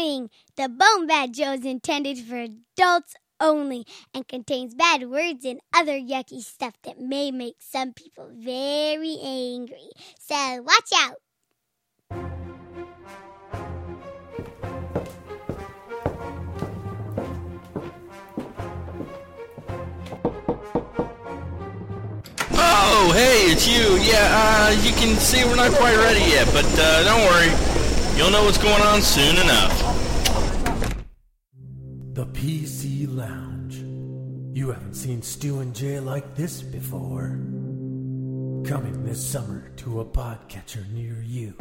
Warning! The Bone Bat Show is intended for adults only and contains bad words and other yucky stuff that may make some people very angry. So watch out! Oh, hey, it's you. Yeah, uh, you can see we're not quite ready yet, but uh, don't worry. You'll know what's going on soon enough. The PC Lounge. You haven't seen Stu and Jay like this before. Coming this summer to a podcatcher near you.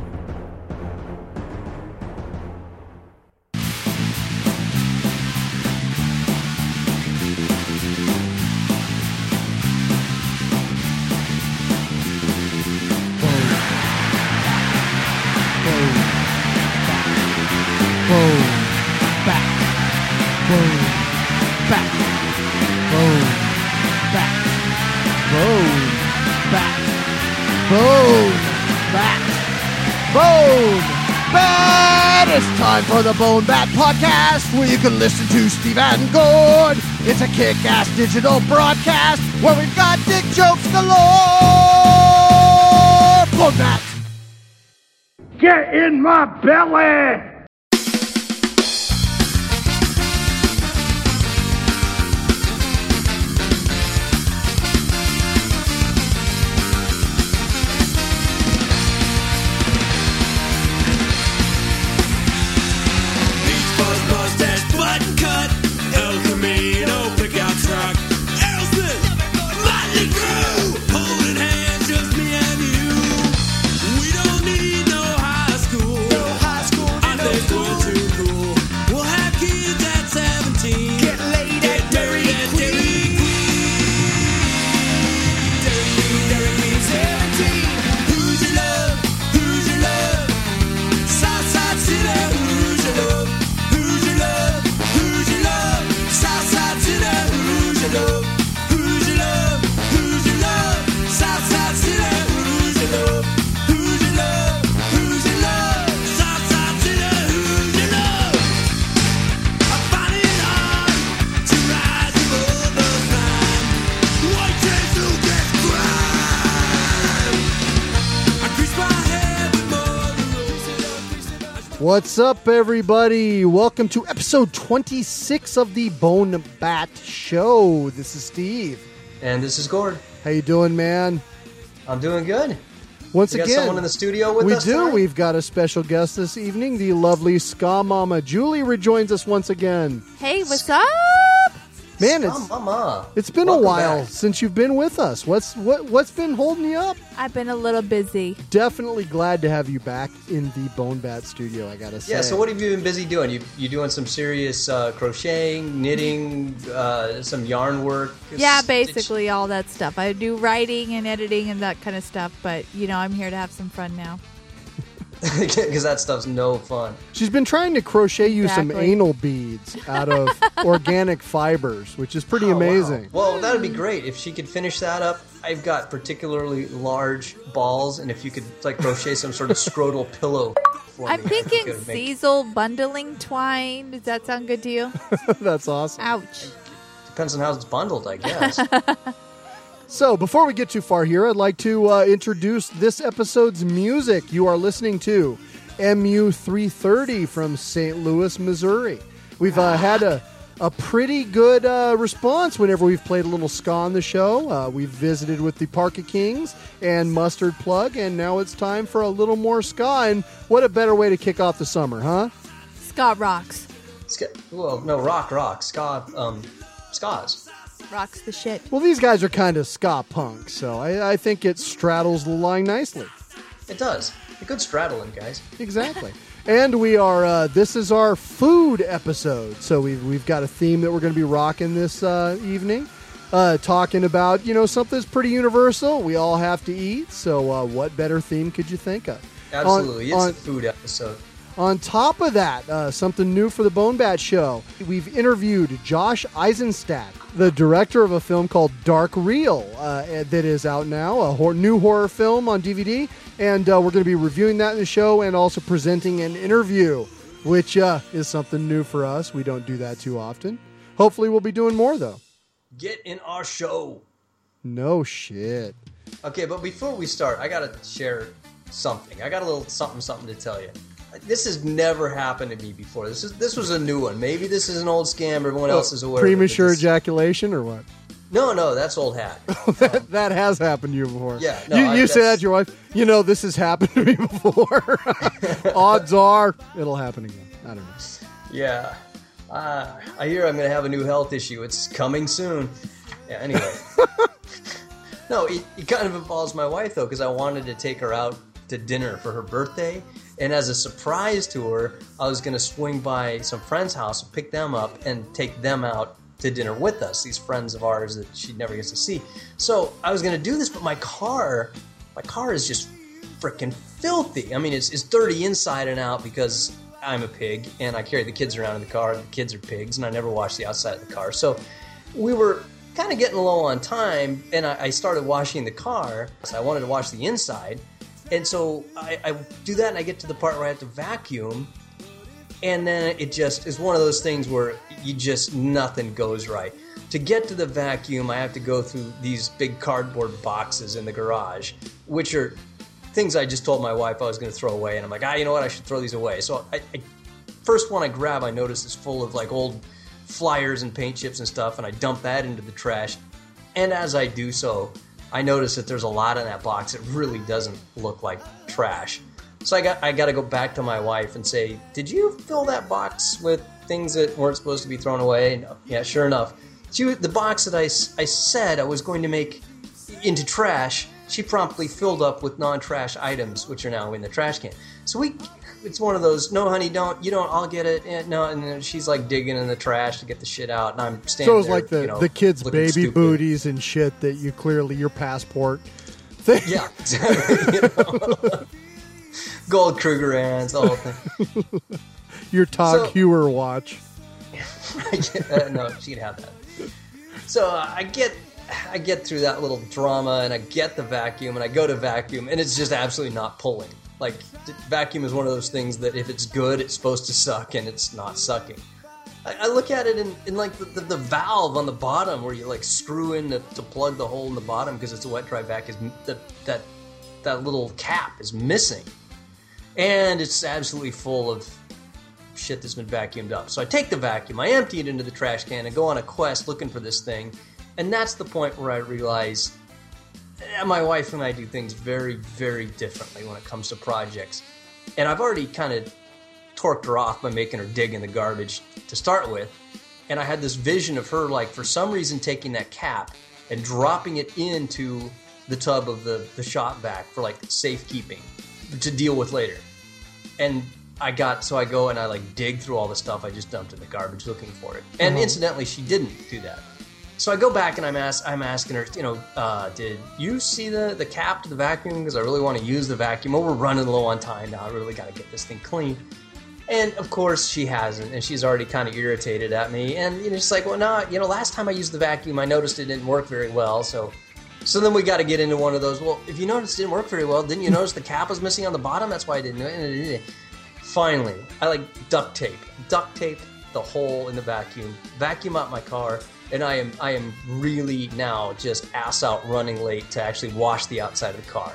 Boom. Back. Boom. Back. Boom. Bat! It's time for the Bone Bat Podcast, where you can listen to Steve and Gord. It's a kick-ass digital broadcast where we've got dick jokes galore. Bone Bat. Get in my belly! What's up, everybody? Welcome to episode 26 of the Bone Bat Show. This is Steve. And this is Gord. How you doing, man? I'm doing good. Once We got again, someone in the studio with we us. do. tonight? We've got a special guest this evening. The lovely Ska Mama Julie rejoins us once again. Hey, what's up? Man, Oh, it's mama. it's been Welcome a while back. since you've been with us. What's what what's been holding you up? I've been a little busy. Definitely glad to have you back in the Bone Bat studio. I gotta say. Yeah. So what have you been busy doing? You you doing some serious uh, crocheting, knitting, uh, some yarn work? Yeah, Stitch- basically all that stuff. I do writing and editing and that kind of stuff, but you know, I'm here to have some fun now. because that stuff's no fun. She's been trying to crochet you some anal beads out of organic fibers, which is pretty Oh, wow. amazing. Well, that'd be great if she could finish that up. I've got particularly large balls, and if you could like crochet some sort of scrotal pillow. For I'm me, thinking it would make- bundling twine. Does that sound good to you? That's awesome. Ouch. Depends on how it's bundled, I guess. So, before we get too far here, I'd like to uh, introduce this episode's music. You are listening to MU330 from St. Louis, Missouri. We've uh, had a, a pretty good uh, response whenever we've played a little ska on the show. Uh, we've visited with the Parka Kings and Mustard Plug, and now it's time for a little more ska. And what a better way to kick off the summer, huh? Ska rocks. Ska- well, no, rock, rock, ska, um, skas. Rocks the shit. Well, these guys are kind of ska punk, so I, I think it straddles the line nicely. It does. A good straddling, guys. Exactly. and we are. Uh, this is our food episode, so we've we've got a theme that we're going to be rocking this uh, evening. Uh, talking about you know something that's pretty universal. We all have to eat, so uh, what better theme could you think of? Absolutely. on- it's a food episode. On top of that, uh, something new for the Bone Bat Show. We've interviewed Josh Eisenstadt, the director of a film called Dark Reel uh, that is out now, a hor- new horror film on DVD. And uh, we're going to be reviewing that in the show and also presenting an interview which uh, is something new for us. We don't do that too often. Hopefully, we'll be doing more though. Get in our show. No shit. Okay, but before we start, I gotta share something. I got a little something, something to tell you. This has never happened to me before. This is this was a new one. Maybe this is an old scam. Everyone else is aware. of it, Premature ejaculation or what? No, no, that's old hat. that, that has happened to you before. Yeah, no, you, I- you say that to your wife. You know, this has happened to me before. Odds are it'll happen again. I don't know. Yeah. Uh, I hear I'm going to have a new health issue. It's coming soon. Yeah, anyway. no, it, it kind of involves my wife, though, because I wanted to take her out to dinner for her birthday. And as a surprise to her, I was going to swing by some friend's house, pick them up, and take them out to dinner with us. These friends of ours that she never gets to see. So I was going to do this, but my car, my car is just freaking filthy. I mean, it's, it's dirty inside and out because I'm a pig and I carry the kids around in the car. And the kids are pigs, and I never wash the outside of the car. So we were kind of getting low on time, and I, I started washing the car. So I wanted to wash the inside, and so I, I do that, and I get to the part where I have to vacuum, and then it just is one of those things where you just nothing goes right. To get to the vacuum, I have to go through these big cardboard boxes in the garage, which are things I just told my wife I was going to throw away, and I'm like, ah, you know what? I should throw these away. So I, I first one I grab, I notice is full of like old flyers and paint chips and stuff, and I dump that into the trash. And as I do so, I notice that there's a lot in that box. It really doesn't look like trash. So I got I got to go back to my wife and say, "Did you fill that box with things that weren't supposed to be thrown away?" Yeah, sure enough, she, the box that I, I said I was going to make into trash, she promptly filled up with non-trash items, which are now in the trash can. So we, it's one of those, no, honey, don't, you don't, I'll get it. Eh, no, and then she's like digging in the trash to get the shit out, and I'm standing So it's there, like the, you know, the kids' baby stupid. booties and shit that you clearly your passport. thing. Yeah, exactly. you know? Gold Krugerrands, the whole thing. your Tag So- Heuer watch. Uh, no, she'd have that. So uh, I get, I get through that little drama, and I get the vacuum, and I go to vacuum, and it's just absolutely not pulling. Like vacuum is one of those things that if it's good, it's supposed to suck, and it's not sucking. I, I look at it in, in like the, the, the valve on the bottom where you like screw in to, to plug the hole in the bottom because it's a wet dry vac is that that that little cap is missing, and it's absolutely full of shit that's been vacuumed up. So I take the vacuum, I empty it into the trash can, and go on a quest looking for this thing. And that's the point where I realize Eh, my wife and I do things very, very differently when it comes to projects. And I've already kind of torqued her off by making her dig in the garbage to start with. And I had this vision of her, like, for some reason, taking that cap and dropping it into the tub of the, the shop vac for, like, safekeeping to deal with later and I got so I go and I like dig through all the stuff I just dumped in the garbage looking for it. And mm-hmm. incidentally, she didn't do that. So I go back and I'm ask, I'm asking her, you know, uh, did you see the the cap to the vacuum? Because I really want to use the vacuum. We're running low on time now. I really got to get this thing clean. And of course, she hasn't, and she's already kind of irritated at me. And you know, she's like, "Well, no, you know, last time I used the vacuum, I noticed it didn't work very well." So, so then we got to get into one of those. Well, if you noticed it didn't work very well, didn't you notice the cap was missing on the bottom? That's why I didn't. it. Finally, I like duct tape, duct tape the hole in the vacuum, vacuum out my car, and I am I am really now just ass out running late to actually wash the outside of the car.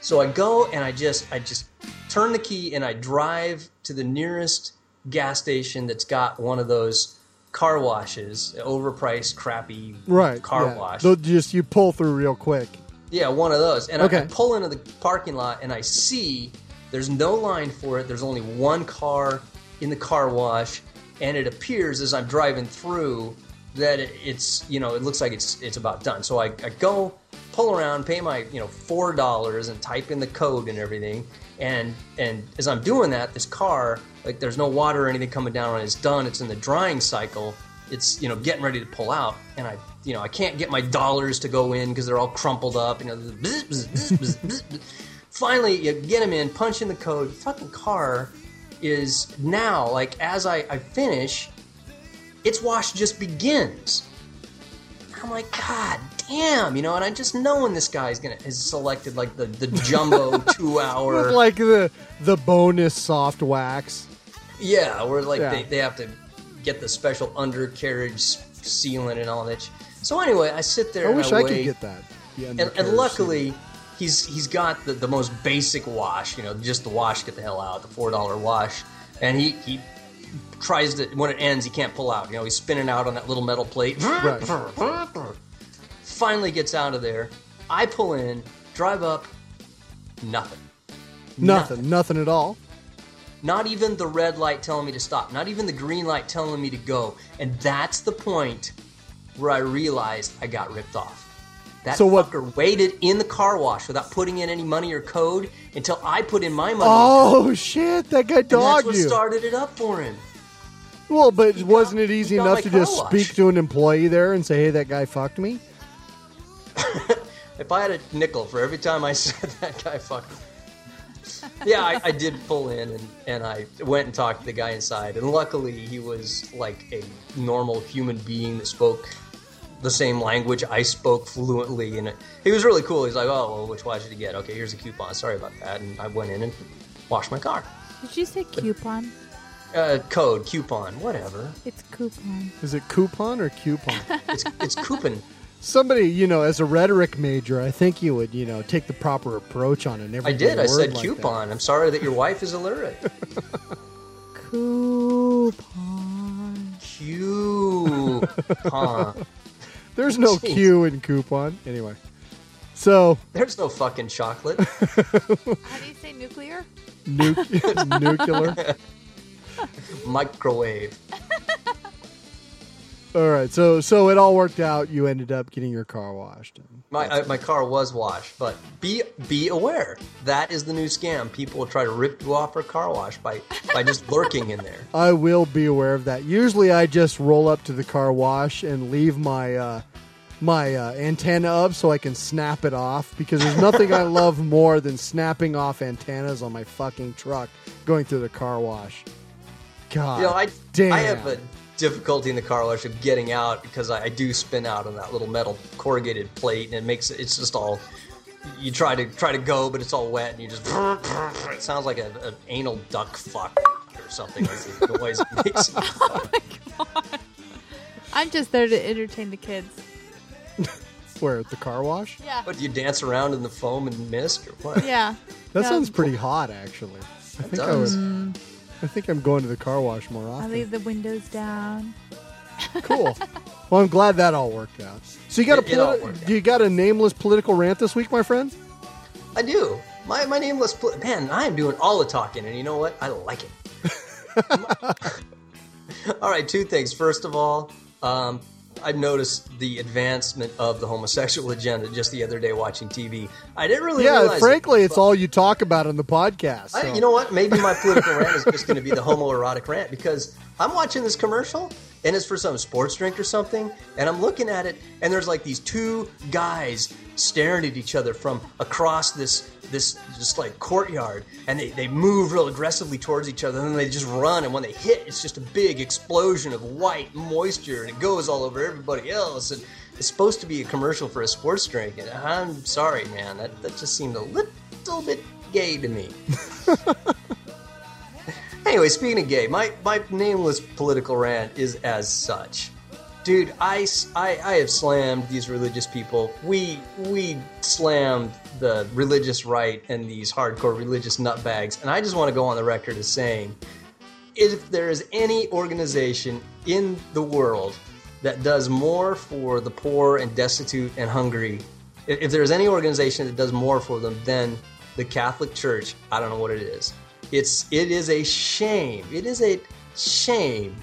So I go and I just I just turn the key and I drive to the nearest gas station that's got one of those car washes, overpriced, crappy Right. car yeah. wash. They'll just you pull through real quick. Yeah, one of those. And I- I, Okay. pull into the parking lot and I see there's no line for it. There's only one car in the car wash, and it appears as I'm driving through that it's you know it looks like it's it's about done. So I, I go pull around, pay my you know four dollars, and type in the code and everything. And and as I'm doing that, this car like there's no water or anything coming down on it. It's done. It's in the drying cycle. It's you know getting ready to pull out, and I you know I can't get my dollars to go in because they're all crumpled up. You know, bzz, bzz, bzz. finally you get them in, punch in the code. Fucking car is now like as I, I finish, its wash just begins. I'm like, God damn, you know, and I just knowing this guy's gonna has selected like the, the jumbo two hour With like the the bonus soft wax. Yeah, where like Yeah. They, they have to get the special undercarriage sealant and all that. So anyway, I sit there. I and wish I, I could get that. And, and luckily, he's he's got the, the most basic wash. You know, just the wash, get the hell out, the four dollar wash. And he he tries to when it ends, he can't pull out. You know, he's spinning out on that little metal plate. Right. Finally gets out of there. I pull in, drive up, nothing. Nothing, nothing at all. Not even the red light telling me to stop. Not even the green light telling me to go. And that's the point where I realized I got ripped off. That So what- fucker waited in the car wash without putting in any money or code until I put in my money. Oh shit! That guy dogged and that's what you. started it up for him. Well, but wasn't it easy enough to just wash. speak to an employee there and say, "Hey, that guy fucked me"? If I had a nickel for every time I said that guy fucked me. Yeah, I, I did pull in and, and I went and talked to the guy inside. And luckily, he was like a normal human being that spoke the same language I spoke fluently. And he was really cool. He's like, oh, well, which watch did you get? Okay, here's a coupon. Sorry about that. And I went in and washed my car. Did you say coupon? Uh, code, coupon, whatever. It's coupon. Is it coupon or coupon? It's, it's coupon. Somebody, you know, as a rhetoric major, I think you would, you know, take the proper approach on it. I did. I word said like coupon. I'm sorry that your wife is illiterate. Coupon. Coupon. that. There's no Jeez. Q in coupon. Anyway, so There's no fucking chocolate. How do you say nuclear? nu- nuclear. Microwave. All right, so so it all worked out. You ended up getting your car washed. My uh, my car was washed, but be be aware that is the new scam. People will try to rip you off for car wash by by just lurking in there. I will be aware of that. Usually, I just roll up to the car wash and leave my uh, my uh, antenna up so I can snap it off. Because there's nothing I love more than snapping off antennas on my fucking truck going through the car wash. God, You know, I damn. I have a difficulty in the car wash of getting out because I, I do spin out on that little metal corrugated plate, and it makes it, it's just all. You try to try to go, but it's all wet, and you just. It sounds like an anal duck fuck or something. Is the noise it oh makes. I'm just there to entertain the kids. Where at the car wash? Yeah. But you dance around in the foam and mist, or what? Yeah. That No, sounds pretty hot, actually. I think I does. Would. I think I'm going to the car wash more often. I leave the windows down. Cool. well, I'm glad that all worked out. So you got It- a it all politi- worked do you got a nameless political rant this week, my friend? I do. My my nameless pl- man. I am doing all the talking, and you know what? I like it. all right, two things. First of all, um, I've noticed the advancement of the homosexual agenda just the other day watching TV. I didn't really Yeah, frankly, it, it's all you talk about on the podcast. I, you know what? Maybe my political rant is just going to be the homoerotic rant because I'm watching this commercial and it's for some sports drink or something, and I'm looking at it and there's like these two guys staring at each other from across this this just like courtyard, and they, they move real aggressively towards each other, and then they just run, and when they hit, it's just a big explosion of white moisture, and it goes all over everybody else, and it's supposed to be a commercial for a sports drink, and I'm sorry, man, that, that just seemed a little bit gay to me. Anyway, speaking of gay, my, my nameless political rant is as such. Dude, I I have slammed these religious people. We we slammed the religious right and these hardcore religious nutbags, and I just want to go on the record as saying, if there is any organization in the world that does more for the poor and destitute and hungry, if, if there's any organization that does more for them than the Catholic Church, I don't know what it is. It's it is a shame. It is a shame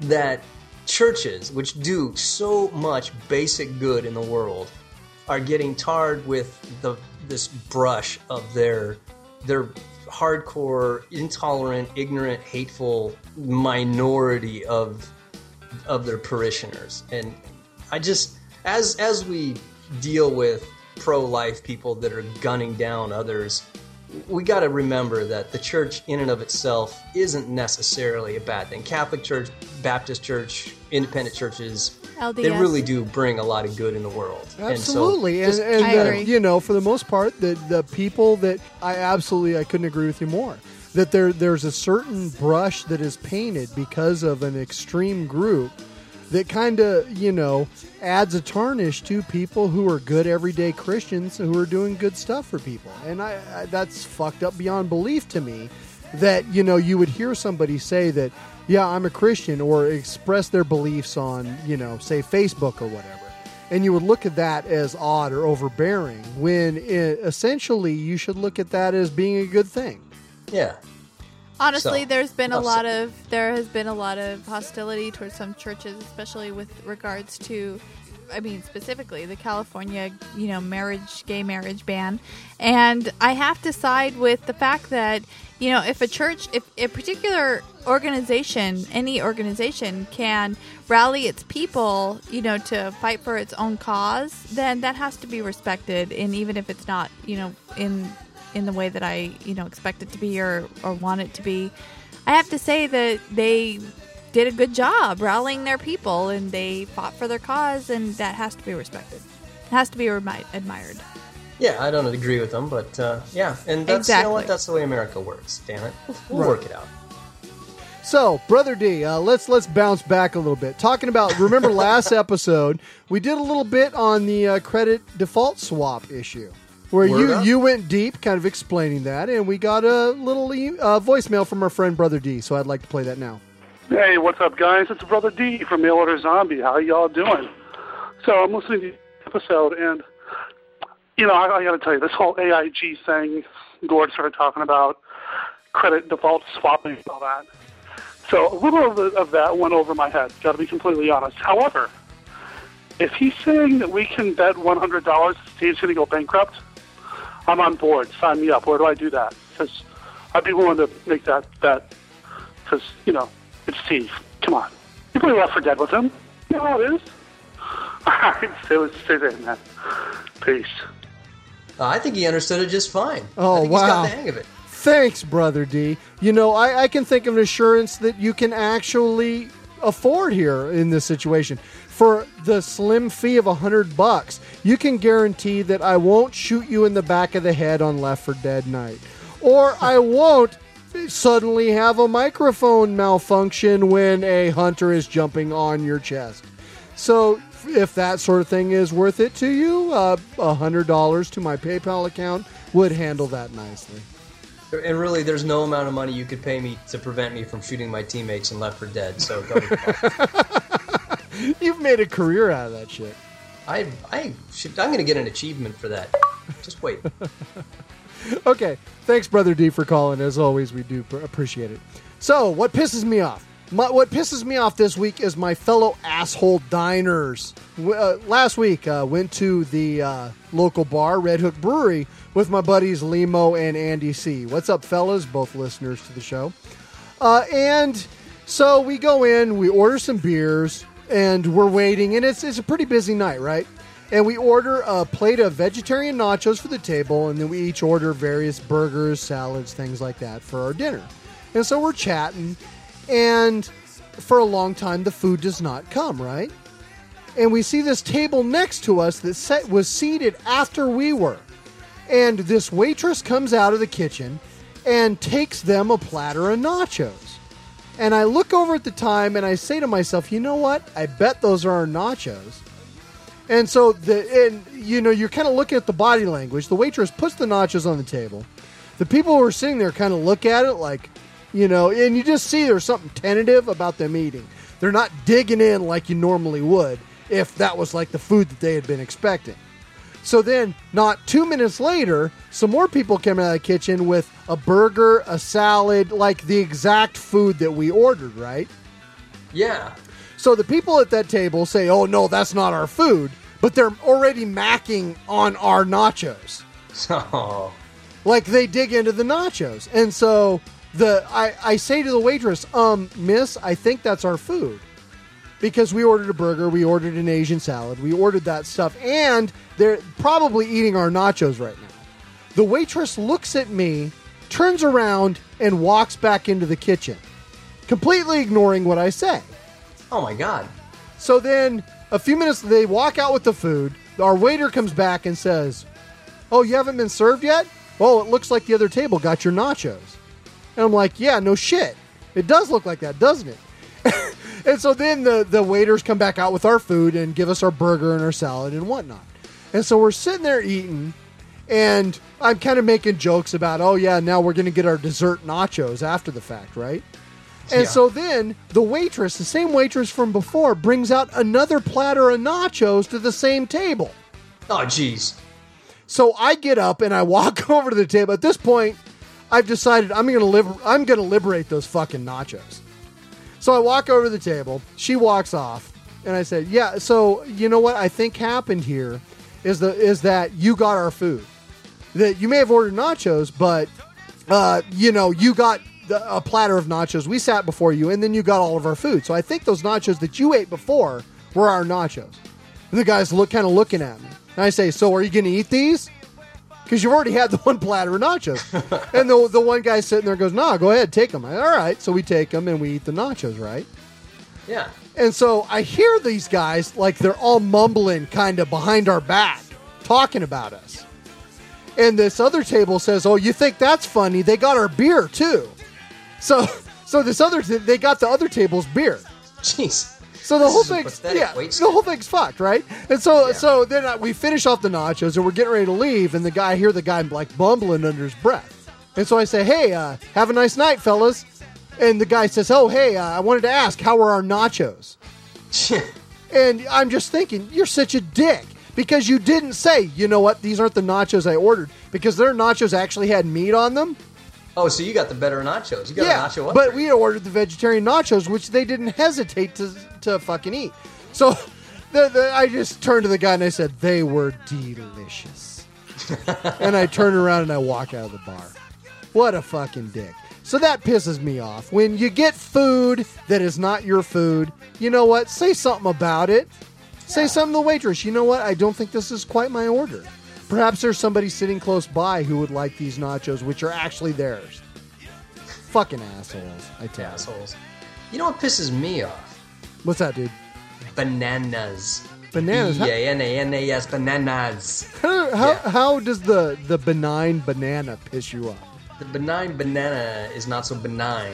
that churches, which do so much basic good in the world, are getting tarred with the this brush of their their hardcore, intolerant, ignorant, hateful minority of of their parishioners. And I just as as we deal with pro-life people that are gunning down others, we got to remember that the church in and of itself isn't necessarily a bad thing. Catholic Church, Baptist Church, independent churches, they really do bring a lot of good in the world. Absolutely, and, and, so and, just, I uh, agree. you know, for the most part, the the people that I absolutely I couldn't agree with you more. that there there's a certain brush that is painted because of an extreme group that kind of you know adds a tarnish to people who are good everyday Christians who are doing good stuff for people, and I, I that's fucked up beyond belief to me. That you know you would hear somebody say that yeah I'm a Christian or express their beliefs on you know say Facebook or whatever, and you would look at that as odd or overbearing when it, essentially you should look at that as being a good thing. Yeah. Honestly, So, there's been a lot said. of there has been a lot of hostility towards some churches, especially with regards to, I mean, specifically the California, you know, marriage, gay marriage ban, and I have to side with the fact that you know if a church, if a particular organization, any organization can rally its people, you know, to fight for its own cause, then that has to be respected, and even if it's not, you know, in in the way that I, you know, expect it to be or, or want it to be. I have to say that they did a good job rallying their people and they fought for their cause, and that has to be respected. It has to be remi- admired. Yeah, I don't agree with them, but uh, yeah, and that's you know what Exactly. that's the way America works. Damn it, we'll Right. work it out. So, brother D, uh, let's let's bounce back a little bit. Talking about, remember last episode we did a little bit on the uh, credit default swap issue, where Word you up. you went deep, kind of explaining that, and we got a little e- uh, voicemail from our friend brother D. So I'd like to play that now. Hey, what's up, guys? It's Brother D from Mail Order Zombie. How y'all doing? So I'm listening to the episode, and you know, I, I got to tell you, this whole AIG thing, Gord started talking about credit default swapping and all that. So a little of, the, of that went over my head. Got to be completely honest. However, if he's saying that we can bet $100 that Steve's going to go bankrupt, I'm on board. Sign me up. Where do I do that? Because I'd be willing to make that bet. Because you know, it's Steve. Come on, you play Left 4 Dead with him. You know how it is. All right, stay with stay there, man. Peace. Uh, I think he understood it just fine. Oh, I think he's wow. got the hang of it. Thanks, brother D. You know, I, I can think of an assurance that you can actually afford here in this situation. For the slim fee of a hundred bucks, you can guarantee that I won't shoot you in the back of the head on Left 4 Dead night, or I won't suddenly have a microphone malfunction when a hunter is jumping on your chest. So, if that sort of thing is worth it to you, uh, a hundred dollars to my PayPal account would handle that nicely. And really, there's no amount of money you could pay me to prevent me from shooting my teammates in Left 4 Dead. So You've made a career out of that shit. I, I should, I'm going to get an achievement for that. Just wait. Okay, thanks, brother D, for calling. As always, we do appreciate it. So, what pisses me off? My, what pisses me off this week is my fellow asshole diners. Uh, last week, uh, went to the uh, local bar, Red Hook Brewery, with my buddies Limo and Andy C. What's up, fellas? Both listeners to the show. Uh, and so we go in, we order some beers, and we're waiting, and it's, it's a pretty busy night, right? And we order a plate of vegetarian nachos for the table, and then we each order various burgers, salads, things like that for our dinner. And so we're chatting, and for a long time, the food does not come, right? And we see this table next to us that set, was seated after we were. And this waitress comes out of the kitchen and takes them a platter of nachos. And I look over at the time and I say to myself, you know what? I bet those are our nachos. And so the and you know you're kind of looking at the body language. The waitress puts the nachos on the table. The people who are sitting there kind of look at it like, you know, and you just see there's something tentative about them eating. They're not digging in like you normally would if that was like the food that they had been expecting. So then, not two minutes later, some more people came out of the kitchen with a burger, a salad, like the exact food that we ordered, right? Yeah. So the people at that table say, "Oh no, that's not our food," but they're already macking on our nachos. So. Like they dig into the nachos, and so the I, I say to the waitress, "Um, Miss, I think that's our food." Because we ordered a burger, we ordered an Asian salad, we ordered that stuff, and they're probably eating our nachos right now. The waitress looks at me, turns around, and walks back into the kitchen, completely ignoring what I say. Oh my God. So then, a few minutes, they walk out with the food. Our waiter comes back and says, "Oh, you haven't been served yet? Well, it looks like the other table got your nachos." And I'm like, yeah, no shit. It does look like that, doesn't it? And so then the, the waiters come back out with our food and give us our burger and our salad and whatnot. And so we're sitting there eating, and I'm kind of making jokes about, oh, yeah, now we're going to get our dessert nachos after the fact, right? And Yeah. so then the waitress, the same waitress from before, brings out another platter of nachos to the same table. Oh, jeez. So I get up and I walk over to the table. At this point, I've decided I'm going to live. I'm going to liberate those fucking nachos. So I walk over to the table. She walks off, and I said, "Yeah." So you know what I think happened here is the is that you got our food. That you may have ordered nachos, but uh, you know you got the, a platter of nachos. We sat before you, and then you got all of our food. So I think those nachos that you ate before were our nachos. And the guy's look kind of looking at me, and I say, "So are you going to eat these?" Because you've already had the one platter of nachos. and the, the one guy sitting there goes, nah, go ahead, take them. All right. So we take them and we eat the nachos, right? Yeah. And so I hear these guys, like they're all mumbling kind of behind our back, talking about us. And this other table says, oh, you think that's funny? They got our beer too. So, so this other, they got the other table's beer. Jeez. So the whole is a thing, yeah, the whole thing's fucked, right? And so, so then uh, we finish off the nachos and we're getting ready to leave, and the guy I hear the guy like bumbling under his breath, and so I say, "Hey, uh, have a nice night, fellas." And the guy says, "Oh, hey, uh, I wanted to ask, how are our nachos?" and I'm just thinking, you're such a dick because you didn't say, you know what, these aren't the nachos I ordered because their nachos actually had meat on them. Oh, so you got the better nachos. You got yeah, a nacho up but we ordered the vegetarian nachos, which they didn't hesitate to to fucking eat. So the, the, I just turned to the guy and I said, they were delicious. and I turn around and I walk out of the bar. What a fucking dick. So that pisses me off. When you get food that is not your food, you know what? Say something about it. Say something to the waitress. You know what? I don't think this is quite my order. Perhaps there's somebody sitting close by who would like these nachos, which are actually theirs. Fucking assholes. I tell you. Assholes. You know what pisses me off? What's that, dude? Bananas. Bananas. B A N A N A S. Bananas. How, how, how does the, the benign banana piss you off? The benign banana is not so benign.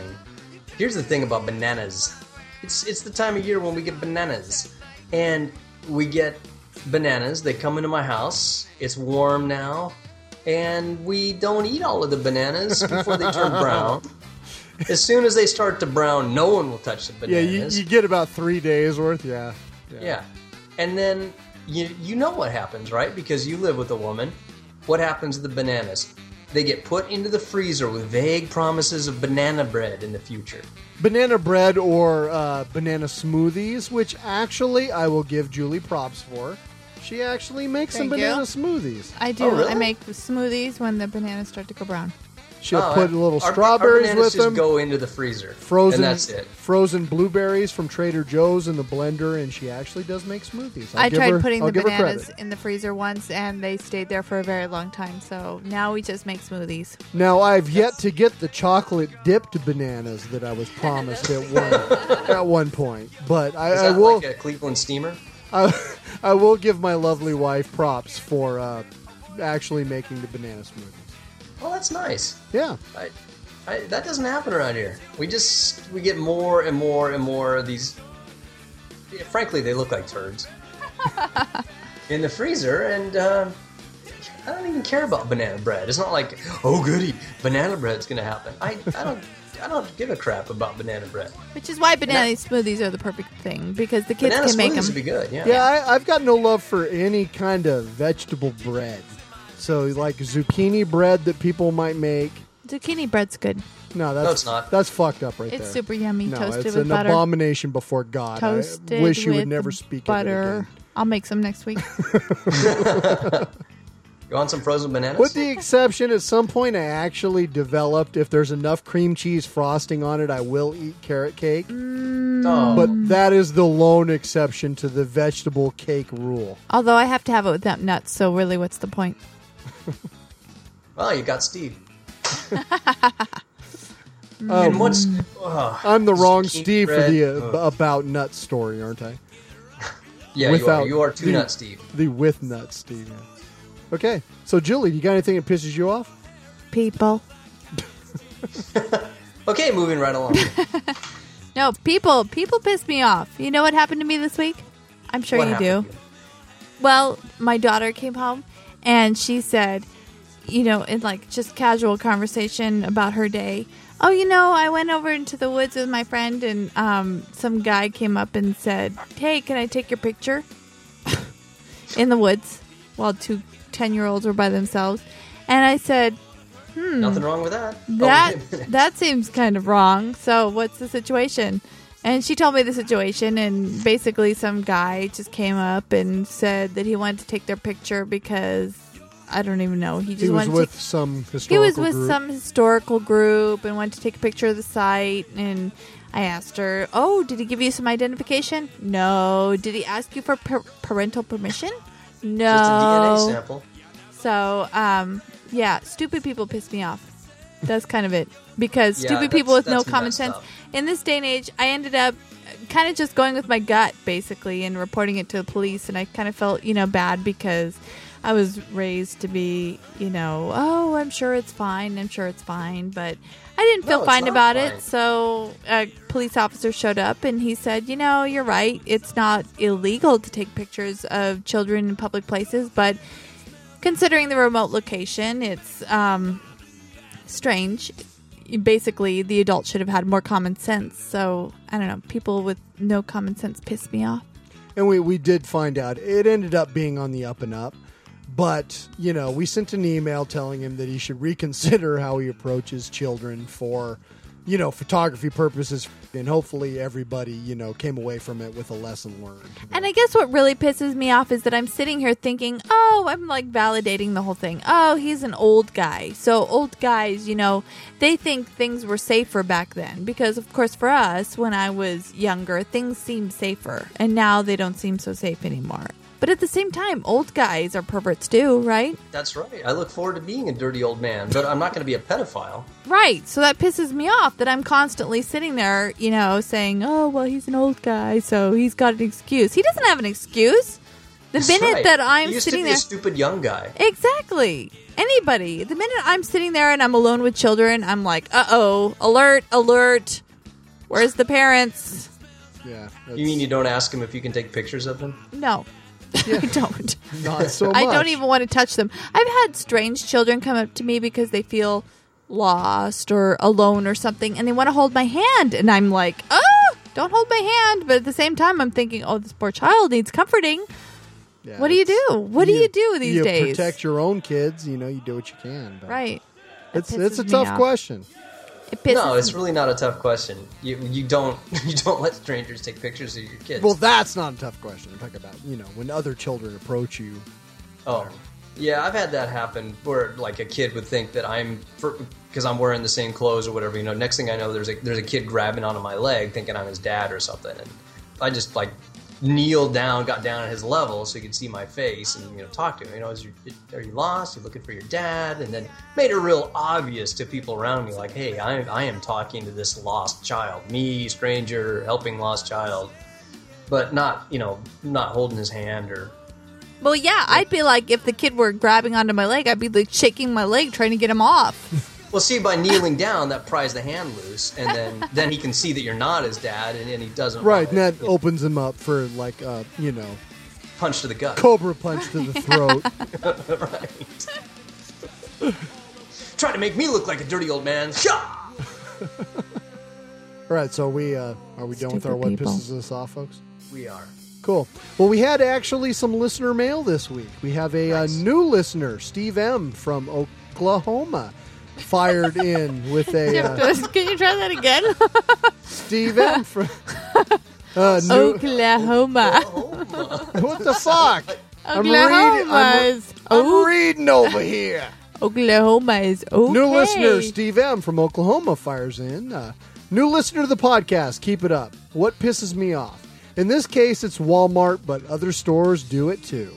Here's the thing about bananas. It's it's the time of year when we get bananas. And we get bananas. They come into my house. It's warm now. And we don't eat all of the bananas before they turn brown. As soon as they start to brown, no one will touch the Yeah, bananas. you, you get about three days worth. Yeah. Yeah. And then you you know what happens, right? Because you live with a woman. What happens to the bananas? They get put into the freezer with vague promises of banana bread in the future. Banana bread or uh, banana smoothies, which actually I will give Julie props for. She actually makes some Thank you. banana smoothies. I do. Oh, really? I make smoothies when the bananas start to go brown. She'll Oh, put I- little our- strawberries our bananas with just them. go into the freezer. frozen, And that's it. frozen blueberries from Trader Joe's in the blender, and she actually does make smoothies. I'll I give tried her- putting I'll the give her bananas credit. in the freezer once, and they stayed there for a very long time. So now we just make smoothies. Now I've yet to get the chocolate dipped bananas that I was promised at one at one point, but I, Is I that will like a Cleveland steamer? I, I will give my lovely wife props for uh, actually making the banana smoothies. Oh, that's nice. Yeah, I, I, that doesn't happen around here. We just we get more and more and more of these. yeah, frankly, they look like turds in the freezer, and uh, I don't even care about banana bread. It's not like oh goody, banana bread's gonna happen. I, I don't I don't give a crap about banana bread. Which is why banana smoothies are the perfect thing because the kids banana can make them. would be good. Yeah. yeah. I, I've got no love for any kind of vegetable bread. So like zucchini bread that people might make. Zucchini bread's good. No, that's No, it's not. That's fucked up right It's there. It's super yummy, no, toasted it's with an butter. abomination before God. Toasted I wish you would never speak of it butter. again. I'll make some next week. You want some frozen bananas? With the exception, at some point, I actually developed if there's enough cream cheese frosting on it, I will eat carrot cake. oh, But that is the lone exception to the vegetable cake rule. Although I have to have it without nuts, so really, what's the point? well, you got Steve. Um, and what's? oh, I'm the wrong Steve bread. for the uh, Ugh. about nuts story, aren't I? yeah, you are. without You are too the- nuts, Steve. The with nuts Steve. yeah. Okay, so Julie, you got anything that pisses you off? People. Okay, moving right along. No, people people piss me off. You know what happened to me this week? I'm sure What you do. you? Well, my daughter came home and she said, you know, in like just casual conversation about her day. Oh, you know, I went over into the woods with my friend and um, some guy came up and said, "Hey, can I take your picture?" in the woods while two 10-year-olds were by themselves. And I said, hmm, Nothing wrong with that. Oh, that wait a minute. that seems kind of wrong. So what's the situation? And she told me the situation, and basically some guy just came up and said that he wanted to take their picture because I don't even know. He just He was wanted with to. some He historical was with group. some historical group and wanted to take a picture of the site. And I asked her, "Oh, did he give you some identification? No. Did he ask you for par- parental permission? No. Just a DNA sample. So, um, yeah, stupid people piss me off. That's kind of it. Because Yeah, stupid people with no common sense. up. In this day and age, I ended up kind of just going with my gut, basically, and reporting it to the police. And I kind of felt, you know, bad because I was raised to be, you know, oh, I'm sure it's fine. I'm sure it's fine. But I didn't feel No, fine about fine. it. So a police officer showed up and he said, you know, you're right. It's not illegal to take pictures of children in public places, but considering the remote location, it's um, strange. Basically, the adult should have had more common sense. So I don't know. People with no common sense piss me off. and we, we did find out it ended up being on the up and up. But, you know, we sent an email telling him that he should reconsider how he approaches children for, you know, photography purposes. And hopefully everybody, you know, came away from it with a lesson learned. And I guess what really pisses me off is that I'm sitting here thinking, oh, I'm like validating the whole thing. Oh, he's an old guy. So old guys, you know, they think things were safer back then. Because, of course, for us, when I was younger, things seemed safer. And now they don't seem so safe anymore. But at the same time, old guys are perverts too, right? That's right. I look forward to being a dirty old man, but I'm not going to be a pedophile. Right. So that pisses me off that I'm constantly sitting there, you know, saying, oh, well, he's an old guy, so he's got an excuse. He doesn't have an excuse. The That's minute right. that I'm you used sitting to be there. a stupid young guy. Exactly. Anybody. The minute I'm sitting there and I'm alone with children, I'm like, uh oh, alert, alert. Where's the parents? Yeah. You mean you don't ask him if you can take pictures of them? No, I don't. not so much. I don't even want to touch them. I've had strange children come up to me because they feel lost or alone or something and they want to hold my hand. And I'm like, oh, don't hold my hand. But at the same time, I'm thinking, oh, this poor child needs comforting. Yeah, what do you do? What do you do these you days? protect your own kids. You know, you do what you can. Right. It's it's a tough question. It pisses No, it's me- really not a tough question. You you don't you don't let strangers take pictures of your kids. Well, that's not a tough question. I'm talking about you know when other children approach you. Oh, yeah, I've had that happen where like a kid would think that I'm because I'm wearing the same clothes or whatever. You know, next thing I know, there's a there's a kid grabbing onto my leg, thinking I'm his dad or something, and I just like kneeled down, got down at his level so he could see my face and you know talk to him. You know, is you, are you lost? You looking for your dad? And then made it real obvious to people around me, like, hey, I I am talking to this lost child, me, stranger, helping lost child, but not you know not holding his hand or Well, yeah, I'd be like, if the kid were grabbing onto my leg, I'd be like shaking my leg trying to get him off. Well, see, by kneeling down, that pries the hand loose, and then then he can see that you're not his dad, and, and he doesn't Right, and wanna, that opens him up for like uh, you know punch to the gut. cobra punch to the throat. right. Trying to make me look like a dirty old man. Shah! All right, so we uh, are we done with our Stupid what people. pisses us off, folks? We are. Cool. Well, we had actually some listener mail this week. We have a, uh Nice. new listener, Steve M from Oklahoma, fired in with a uh, Can you try that again? Steve M from uh, new. Oklahoma. What the fuck? I'm reading. I'm, Oklahoma's. I'm Oh, reading over here. Oklahoma is okay. New listener Steve M from Oklahoma fires in. Uh, new listener to the podcast. Keep it up. What pisses me off? In this case, it's Walmart, but other stores do it too.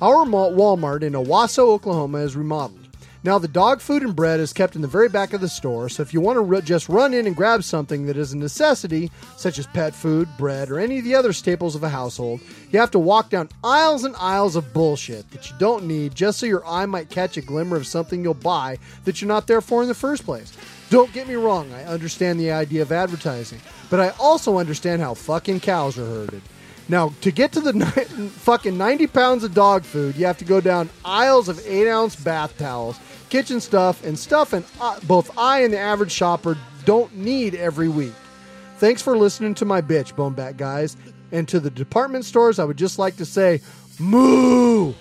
Our ma- Walmart in Owasso, Oklahoma is remodeled. Now, the dog food and bread is kept in the very back of the store, so if you want to just run in and grab something that is a necessity, such as pet food, bread, or any of the other staples of a household, you have to walk down aisles and aisles of bullshit that you don't need just so your eye might catch a glimmer of something you'll buy that you're not there for in the first place. Don't get me wrong, I understand the idea of advertising, but I also understand how fucking cows are herded. Now, to get to the ni- fucking 90 pounds of dog food, you have to go down aisles of 8 ounce bath towels, kitchen stuff, and stuff and uh, both I and the average shopper don't need every week. Thanks for listening to my bitch, BoneBat guys. And to the department stores, I would just like to say, moo!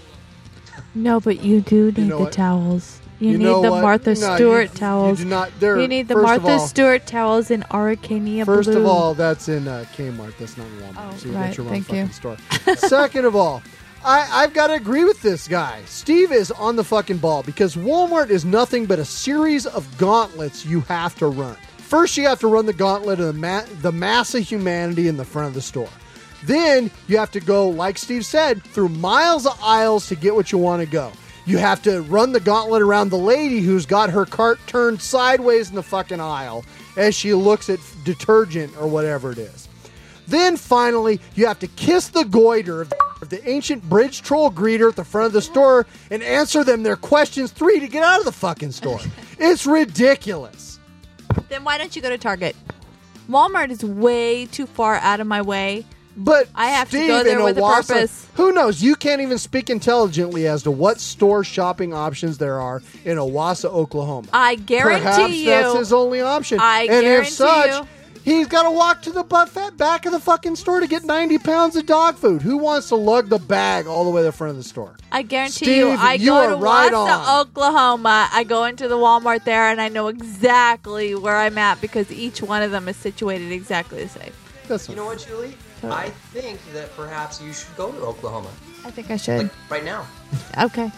No, but you do need know the what? towels. You, You need the what? Martha No, you- Stewart you towels. do not- you need the Martha all- Stewart towels in Arcania First blue. of all, that's in uh, Kmart. That's not in Walmart. Oh, so you right. got your wrong Thank you. store. Second of all, I, I've got to agree with this guy. Steve is on the fucking ball because Walmart is nothing but a series of gauntlets you have to run. First, you have to run the gauntlet of the, ma- the mass of humanity in the front of the store. Then you have to go, like Steve said, through miles of aisles to get what you want to go. You have to run the gauntlet around the lady who's got her cart turned sideways in the fucking aisle as she looks at detergent or whatever it is. Then finally, you have to kiss the goiter of the, ancient bridge troll greeter at the front of the store and answer them their questions three to get out of the fucking store. it's ridiculous. Then why don't you go to Target? Walmart is way too far out of my way. But I have to go there in with a purpose. Who knows? You can't even speak intelligently as to what store shopping options there are in Owasso, Oklahoma. I guarantee Perhaps you. that's his only option. I and guarantee if such, you. He's got to walk to the buffet back of the fucking store to get 90 pounds of dog food. Who wants to lug the bag all the way to the front of the store? I guarantee Steve, you, I you go are to right Wassa. Oklahoma. I go into the Walmart there, and I know exactly where I'm at because each one of them is situated exactly the same. That's You know what, Julie? I think that perhaps you should go to Oklahoma I think I should. like right now. Okay.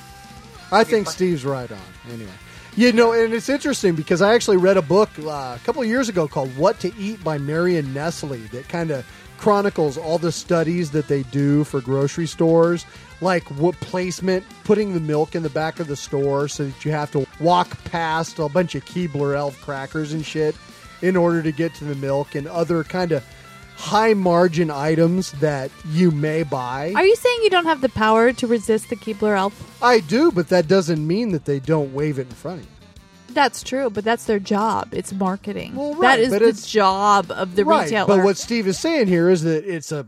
I think Steve's right on. Anyway, you know, and it's interesting because I actually read a book uh, a couple years ago called "What to Eat" by Marion Nestle that kind of chronicles all the studies that they do for grocery stores, like what placement, putting the milk in the back of the store so that you have to walk past a bunch of Keebler Elf crackers and shit in order to get to the milk, and other kind of high margin items that you may buy. Are you saying you don't have the power to resist the Keebler Elf? I do, but that doesn't mean that they don't wave it in front of you. That's true, but that's their job. It's marketing. Well, that right, is but the it's- job of the right, retailer. But what Steve is saying here is that it's a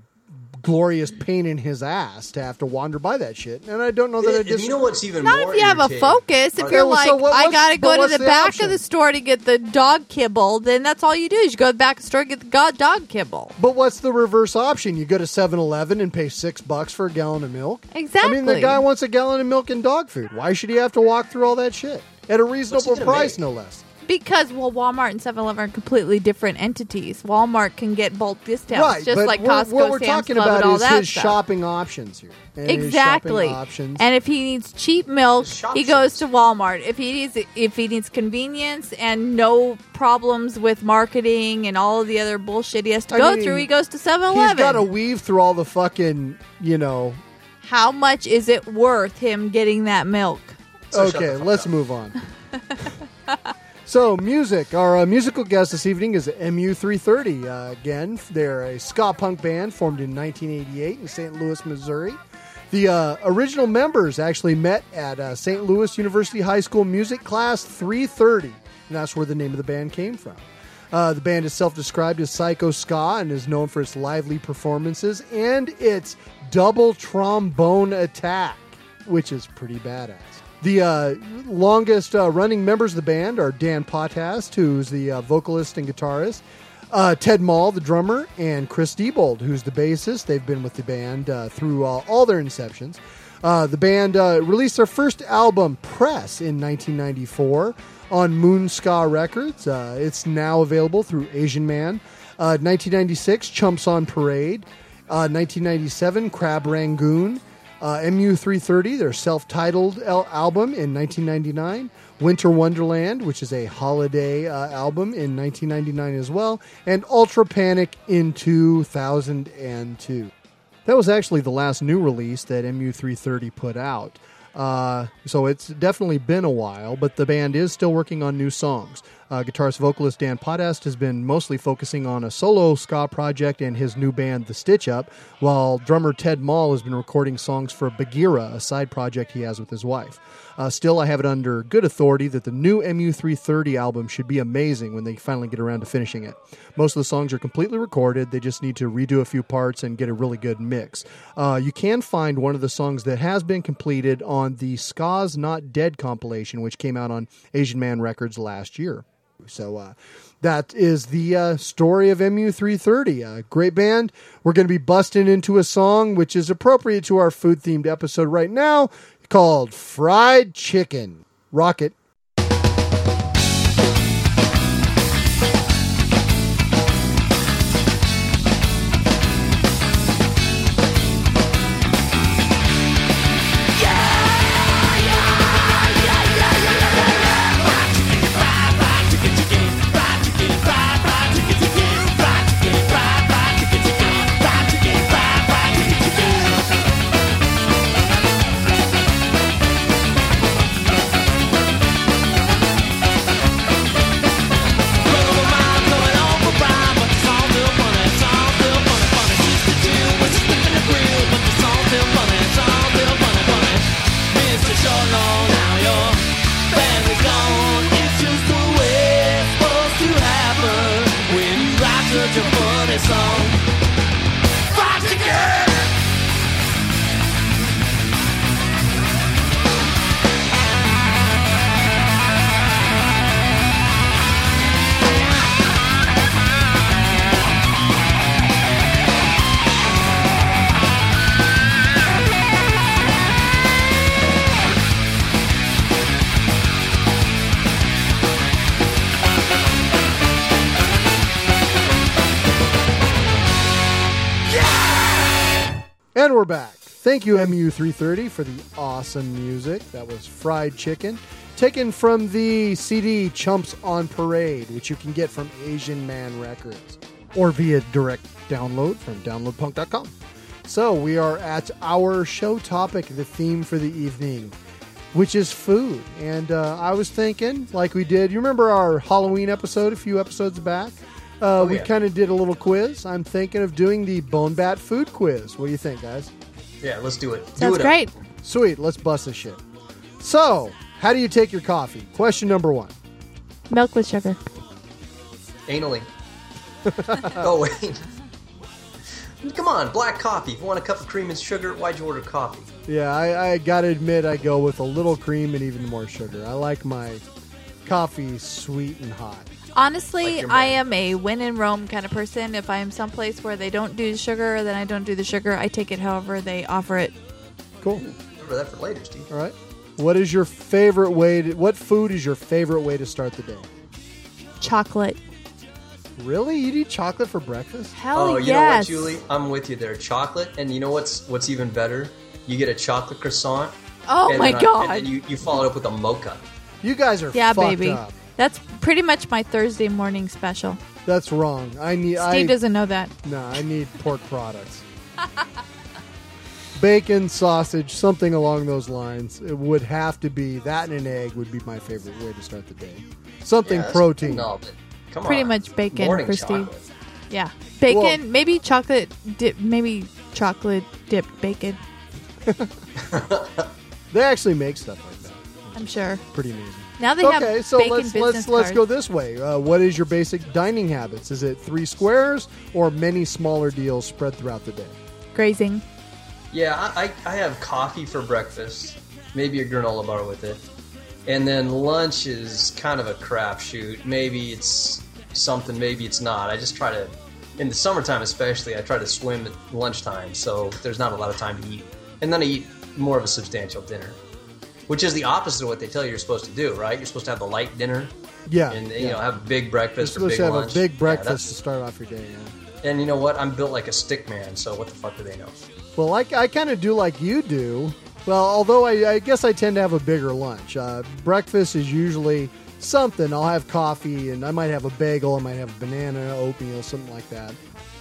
glorious pain in his ass to have to wander by that shit, and I don't know that I If just. you know what's even Not more if you have a focus. If you're the- like, so what- I gotta go to the, the back option? of the store to get the dog kibble, then that's all you do is you go to the back of the store and get the god dog kibble. but what's the reverse option? You go to 7-Eleven and pay six bucks for a gallon of milk. Exactly. I mean, the guy wants a gallon of milk and dog food. Why should he have to walk through all that shit at a reasonable price, make? no less? Because well, Walmart and 7-Eleven are completely different entities. Walmart can get bulk discounts, right, just but like we're- Costco, what we're Sam's talking Club, about all is that his stuff. shopping options here. And Exactly. options. And if he needs cheap milk, he goes to Walmart. If he needs if he needs convenience and no problems with marketing and all of the other bullshit he has to I go mean, through, he goes to 7-Eleven. He's got to weave through all the fucking, you know, How much is it worth him getting that milk? So okay, let's up. move on. so, music. Our uh, musical guest this evening is MU330. Uh, again, they're a ska punk band formed in 1988 in St. Louis, Missouri. The uh, original members actually met at uh, St. Louis University High School Music Class 330, and that's where the name of the band came from. Uh, the band is self described as psycho ska and is known for its lively performances and its double trombone attack, which is pretty badass. The uh, longest uh, running members of the band are Dan Potthast, who's the uh, vocalist and guitarist, uh, Ted Moll, the drummer, and Chris Diebold, who's the bassist. They've been with the band uh, through uh, all their inceptions. The band released their first album, Press, in 1994 on Moon Ska Records. It's now available through Asian Man. Uh, 1996, Chumps on Parade. Uh, 1997, Crab Rangoon. Uh, MU330, their self titled album in 1999. Winter Wonderland, which is a holiday uh, album in 1999 as well. And Ultra Panic in 2002. That was actually the last new release that MU330 put out. Uh, so it's definitely been a while, but the band is still working on new songs. Uh, guitarist vocalist Dan Potthast has been mostly focusing on a solo ska project and his new band, The Stitch Up, while drummer Ted Moll has been recording songs for Bagheera, a side project he has with his wife. Uh, still, I have it under good authority that the new MU330 album should be amazing when they finally get around to finishing it. Most of the songs are completely recorded, they just need to redo a few parts and get a really good mix. Uh, you can find one of the songs that has been completed on the Ska's Not Dead compilation, which came out on Asian Man Records last year. So uh, that is the uh, story of MU330. Uh, great band. We're going to be busting into a song which is appropriate to our food themed episode right now called Fried Chicken. Rocket. Thank you, MU330, for the awesome music. That was Fried Chicken, taken from the CD Chumps on Parade, which you can get from Asian Man Records or via direct download from downloadpunk.com. So we are at our show topic, the theme for the evening, which is food. And uh, I was thinking, like we did, you remember our Halloween episode a few episodes back? Uh, we yeah. kind of did a little quiz. I'm thinking of doing the Bone Bat food quiz. What do you think, guys? Yeah, let's do it. do Sounds it up. great. Sweet, let's bust this shit. So, how do you take your coffee? Question number one. Milk with sugar. Anally. oh wait. Come on, black coffee. If you want a cup of cream and sugar, why'd you order coffee? Yeah, I, I gotta admit, I go with a little cream and even more sugar. I like my coffee sweet and hot. Honestly, Like I am a win and Rome kind of person. If I am someplace where they don't do sugar, then I don't do the sugar. I take it however they offer it. Cool. Remember that for later, Steve. All right. What is your favorite way to, what food is your favorite way to start the day? Chocolate. Really? You eat chocolate for breakfast? Hell oh, you yes. know what, Julie? I'm with you there. Chocolate, and you know what's what's even better? You get a chocolate croissant. Oh my then I- god. and then you, you follow it up with a mocha. You guys are yeah, fucked baby. up. That's pretty much my Thursday morning special. That's wrong. I need Steve I doesn't know that. No, I need pork products. Bacon, sausage, something along those lines. It would have to be that and an egg would be my favorite way to start the day. Something Yeah, protein. No, but come Pretty on. much bacon Morning for Steve. chocolate. Yeah. Bacon, Well- maybe chocolate dip, maybe chocolate dipped bacon. They actually make stuff like that. I'm sure. Pretty amazing. Now they okay, have so bacon let's business let's let's go this way. Uh, what is your basic dining habits? Is it three squares or many smaller deals spread throughout the day? Grazing. Yeah, I, I I have coffee for breakfast, maybe a granola bar with it, and then lunch is kind of a crapshoot. Maybe it's something, maybe it's not. I just try to, in the summertime especially, I try to swim at lunchtime, so there's not a lot of time to eat, and then I eat more of a substantial dinner, which is the opposite of what they tell you you're supposed to do, right? You're supposed to have the light dinner, Yeah, and you yeah. know have a big breakfast You're supposed to have lunch. a big breakfast that's- to start off your day. Yeah. and you know what? I'm built like a stick man, so what the fuck do they know? Well, I, I kind of do like you do. Well, although I, I guess I tend to have a bigger lunch. Uh, breakfast is usually something. I'll have coffee and I might have a bagel. I might have a banana, oatmeal, something like that.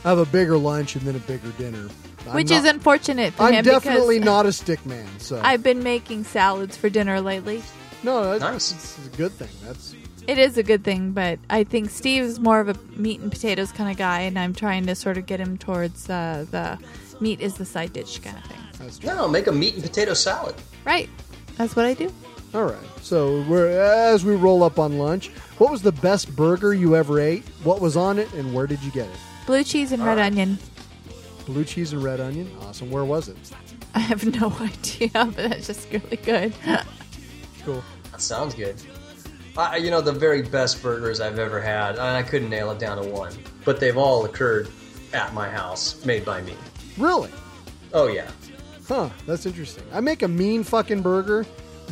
I have a bigger lunch and then a bigger dinner. I'm Which not- is unfortunate for I'm him definitely because not a stick man. So I've been making salads for dinner lately. no, that's, Nice. it's a good thing. That's It is a good thing, but I think Steve's more of a meat and potatoes kind of guy, and I'm trying to sort of get him towards uh, the meat is the side dish kind of thing. No, make a meat and potato salad. Right. That's what I do. All right. So we're as we roll up on lunch. What was the best burger you ever ate? What was on it, and where did you get it? Blue cheese and red onion. Blue cheese and red onion. Awesome. Where was it? I have no idea, but that's just really good. Cool. That sounds good. I, you know, the very best burgers I've ever had, and I couldn't nail it down to one, but they've all occurred at my house, made by me. Really? Oh yeah. Huh. That's interesting. I make a mean fucking burger,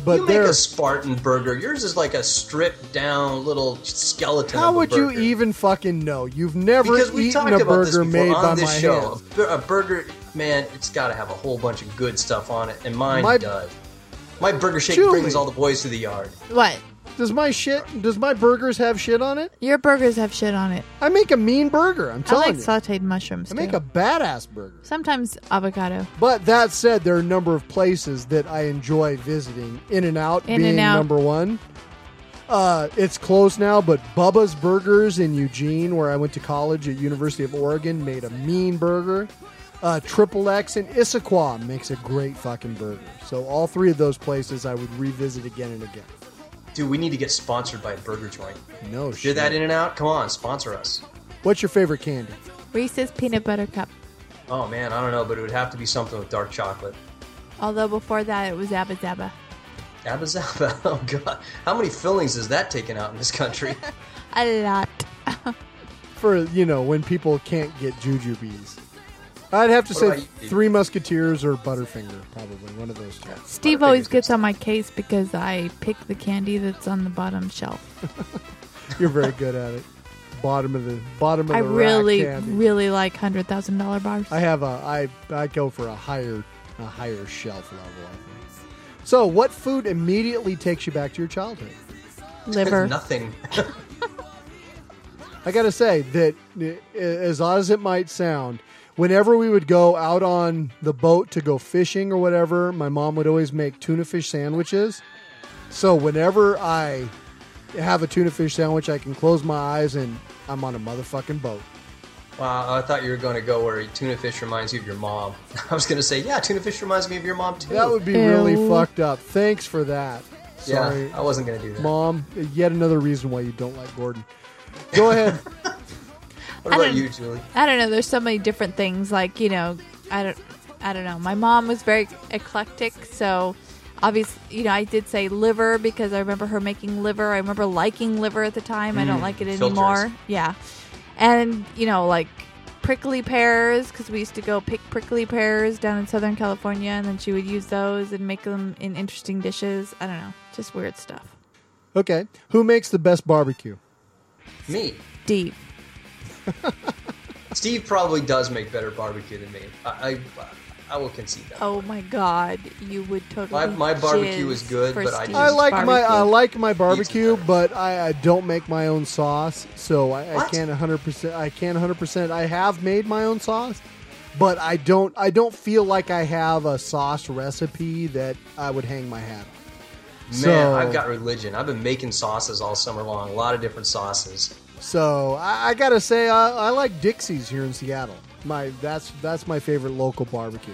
but you make a Spartan burger. Yours is like a stripped down little skeleton. How of a would you even fucking know? You've never Because we eaten talked a about this burger before made on by this my show. hands. A bur- A burger, man, it's got to have a whole bunch of good stuff on it, and mine My- does. My burger shake Julie. brings all the boys to the yard. what? Does my shit? Does my burgers have shit on it? Your burgers have shit on it. I make a mean burger. I'm I telling like you. sauteed mushrooms. I make a badass burger. Sometimes avocado. But that said, there are a number of places that I enjoy visiting. In and Out being In-N-Out. number one. Uh, it's closed now, but Bubba's Burgers in Eugene, where I went to college at University of Oregon, made a mean burger. Uh, Triple X in Issaquah makes a great fucking burger. So all three of those places I would revisit again and again. Dude, we need to get sponsored by a burger joint. No Did shit. that in and out? Come on, sponsor us. What's your favorite candy? Reese's peanut butter cup. Oh man, I don't know, but it would have to be something with dark chocolate. Although before that it was Abba Zaba. Abba Zaba. Oh god, how many fillings is that taken out in this country? A lot. For, you know, when people can't get jujubes. I'd have to What say you, Three Musketeers or Butterfinger, probably. One of those two. Steve always gets on my case because I pick the candy that's on the bottom shelf. You're very good at it. Bottom of the bottom of I the really, rack candy. really like hundred thousand dollar bars. I have a I I go for a higher a higher shelf level. I think. So, what food immediately takes you back to your childhood? Liver. Nothing. I got to say that uh, as odd as it might sound, whenever we would go out on the boat to go fishing or whatever, my mom would always make tuna fish sandwiches. So whenever I have a tuna fish sandwich, I can close my eyes and I'm on a motherfucking boat. Wow, I thought you were going to go where tuna fish reminds you of your mom. I was going to say, yeah, tuna fish reminds me of your mom too. That would be really fucked up. Thanks for that. Sorry, Yeah, I wasn't going to do that. mom. Yet another reason why you don't like Gordon. Go ahead. What I about don't- you, Julie? I don't know. There's so many different things. Like you know, I don't, I don't know. My mom was very eclectic, so obviously, you know, I did say liver because I remember her making liver. I remember liking liver at the time. I don't mm, like it filters. anymore. Yeah, and you know, like prickly pears because we used to go pick prickly pears down in Southern California, and then she would use those and make them in interesting dishes. I don't know, just weird stuff. okay, who makes the best barbecue? Me. Deep. Steve probably does make better barbecue than me. I, I, I will concede that. Oh my god, you would totally. My- my barbecue is good, for but I Steve's I like my I barbecue. like my barbecue, but I, I don't make my own sauce, so I, I can't 100. percent I can't 100. percent I have made my own sauce, but I don't I don't feel like I have a sauce recipe that I would hang my hat on. Man, so, I've got religion. I've been making sauces all summer long. A lot of different sauces. So I, I gotta say I, I like Dixie's here in Seattle. My that's that's my favorite local barbecue.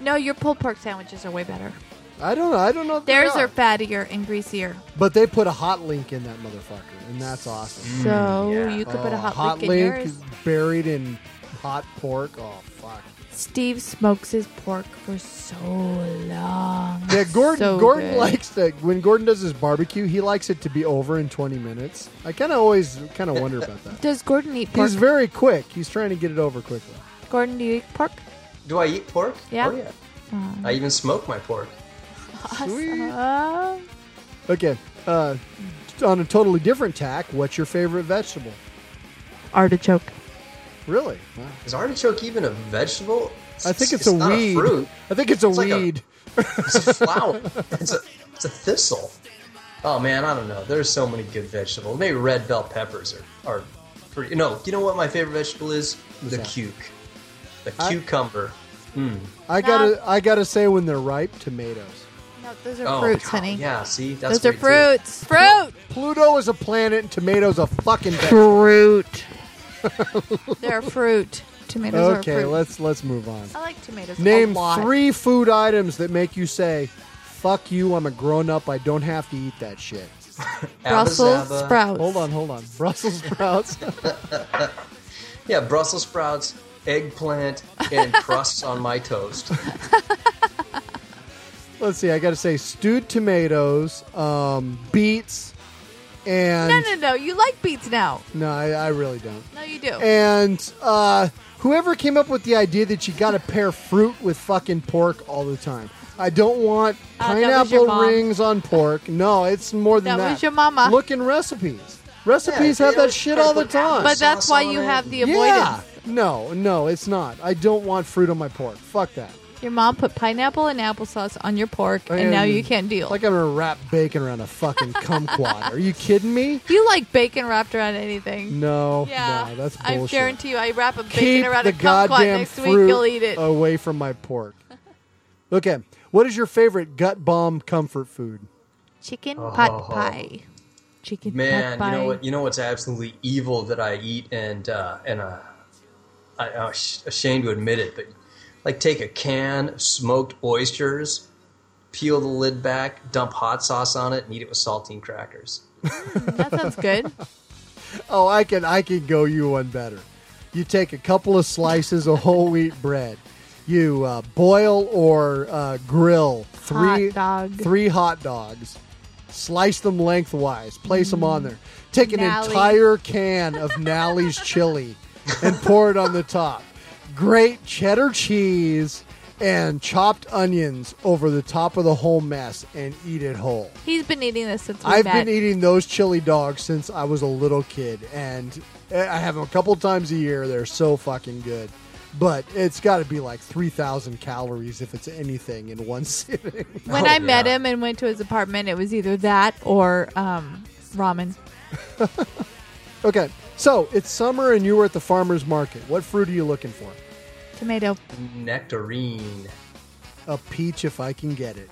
No, your pulled pork sandwiches are way better. I don't know. I don't know. If they Theirs are, are fattier and greasier. but they put a hot link in that motherfucker, and that's awesome. So yeah. you could put a hot, link in yours. is buried in hot pork. Oh fuck. Steve smokes his pork for so long. Yeah, Gordon. So Gordon good. likes to when Gordon does his barbecue. He likes it to be over in twenty minutes. I kind of always kind of wonder about that. Does Gordon eat pork? He's very quick. He's trying to get it over quickly. Gordon, do you eat pork? Do I eat pork? Yeah. Oh, yeah. I even smoke my pork. Sweet. Uh, Okay. Uh, on a totally different tack, what's your favorite vegetable? artichoke. Really? Wow. Is artichoke even a vegetable? I think it's, a not weed. fruit. I think it's a It's like a- weed. It's a flower. it's a it's a thistle. Oh man, I don't know. There's so many good vegetables. Maybe red bell peppers are are pretty. No, you know what my favorite vegetable is? the that? cuke, the I- cucumber. Hmm. I gotta I gotta say when they're ripe, tomatoes. No, those are Oh, fruits, God, honey. Yeah, see, that's Those are great, too. fruits. Fruit. Pluto is a planet and tomatoes a fucking vegetable. Fruit. They're fruit. Tomatoes are fruit. Okay, fruit. let's let's move on. I like tomatoes. Name a lot. three food items that make you say, "Fuck you, I'm a grown up. I don't have to eat that shit." Brussels Abba-zaba. sprouts. Hold on, hold on. Brussels sprouts. Yeah, Brussels sprouts, eggplant, and crusts on my toast. Let's see. I got to say stewed tomatoes, um, beets, and No, no, no. You like beets now. No, I, I really don't. No, you do. And uh, whoever came up with the idea that you got to pair fruit with fucking pork all the time. I don't want Uh, that was your pineapple mom. rings on pork. No, it's more than That that. was your mama. Look in recipes. Recipes Yeah, have you know, that shit all the put time. but that's why you it. have the avoidance. yeah. No, no, it's not. I don't want fruit on my pork. Fuck that. Your mom put pineapple and applesauce on your pork, and now you can't deal. Like I'm gonna wrap bacon around a fucking kumquat. Are you kidding me? you like bacon wrapped around anything. No, Yeah, no, that's I guarantee you, I wrap a bacon Keep around the a kumquat goddamn next week. You'll eat it. away from my pork. Okay, what is your favorite gut bomb comfort food? Chicken Oh. pot pie. Chicken Man, pot you know what? You know what's absolutely evil that I eat, and uh, and uh, I, I'm ashamed to admit it, but like take a can of smoked oysters, peel the lid back, dump hot sauce on it, and eat it with saltine crackers. That sounds good. Oh, I can I can go you one better. You take a couple of slices of whole wheat bread. You uh, boil or uh, grill three Hot dog. three hot dogs. Slice them lengthwise. Place them on there. Take an Nalley. entire can of Nalley's chili and pour it on the top. Grate cheddar cheese and chopped onions over the top of the whole mess and eat it whole. He's been eating this since we I've met. been eating those chili dogs since I was a little kid, and I have them a couple times a year. They're so fucking good. But it's got to be like 3,000 calories if it's anything in one sitting. when Oh, I met him and went to his apartment, it was either that or um, ramen. okay, so it's summer and you were at the farmer's market. What fruit are you looking for? Tomato. Nectarine. A peach if I can get it.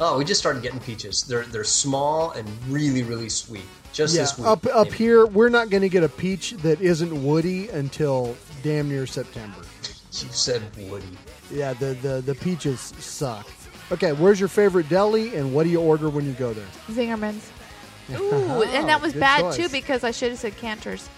Oh, we just started getting peaches. They're they're small and really really sweet. Just yeah, this week. up up maybe. here, we're not going to get a peach that isn't woody until damn near September. You said woody. Yeah, the, the, the peaches suck. Okay, where's your favorite deli and what do you order when you go there? Zingerman's. Ooh, and that was bad choice. too because I should have said Canter's.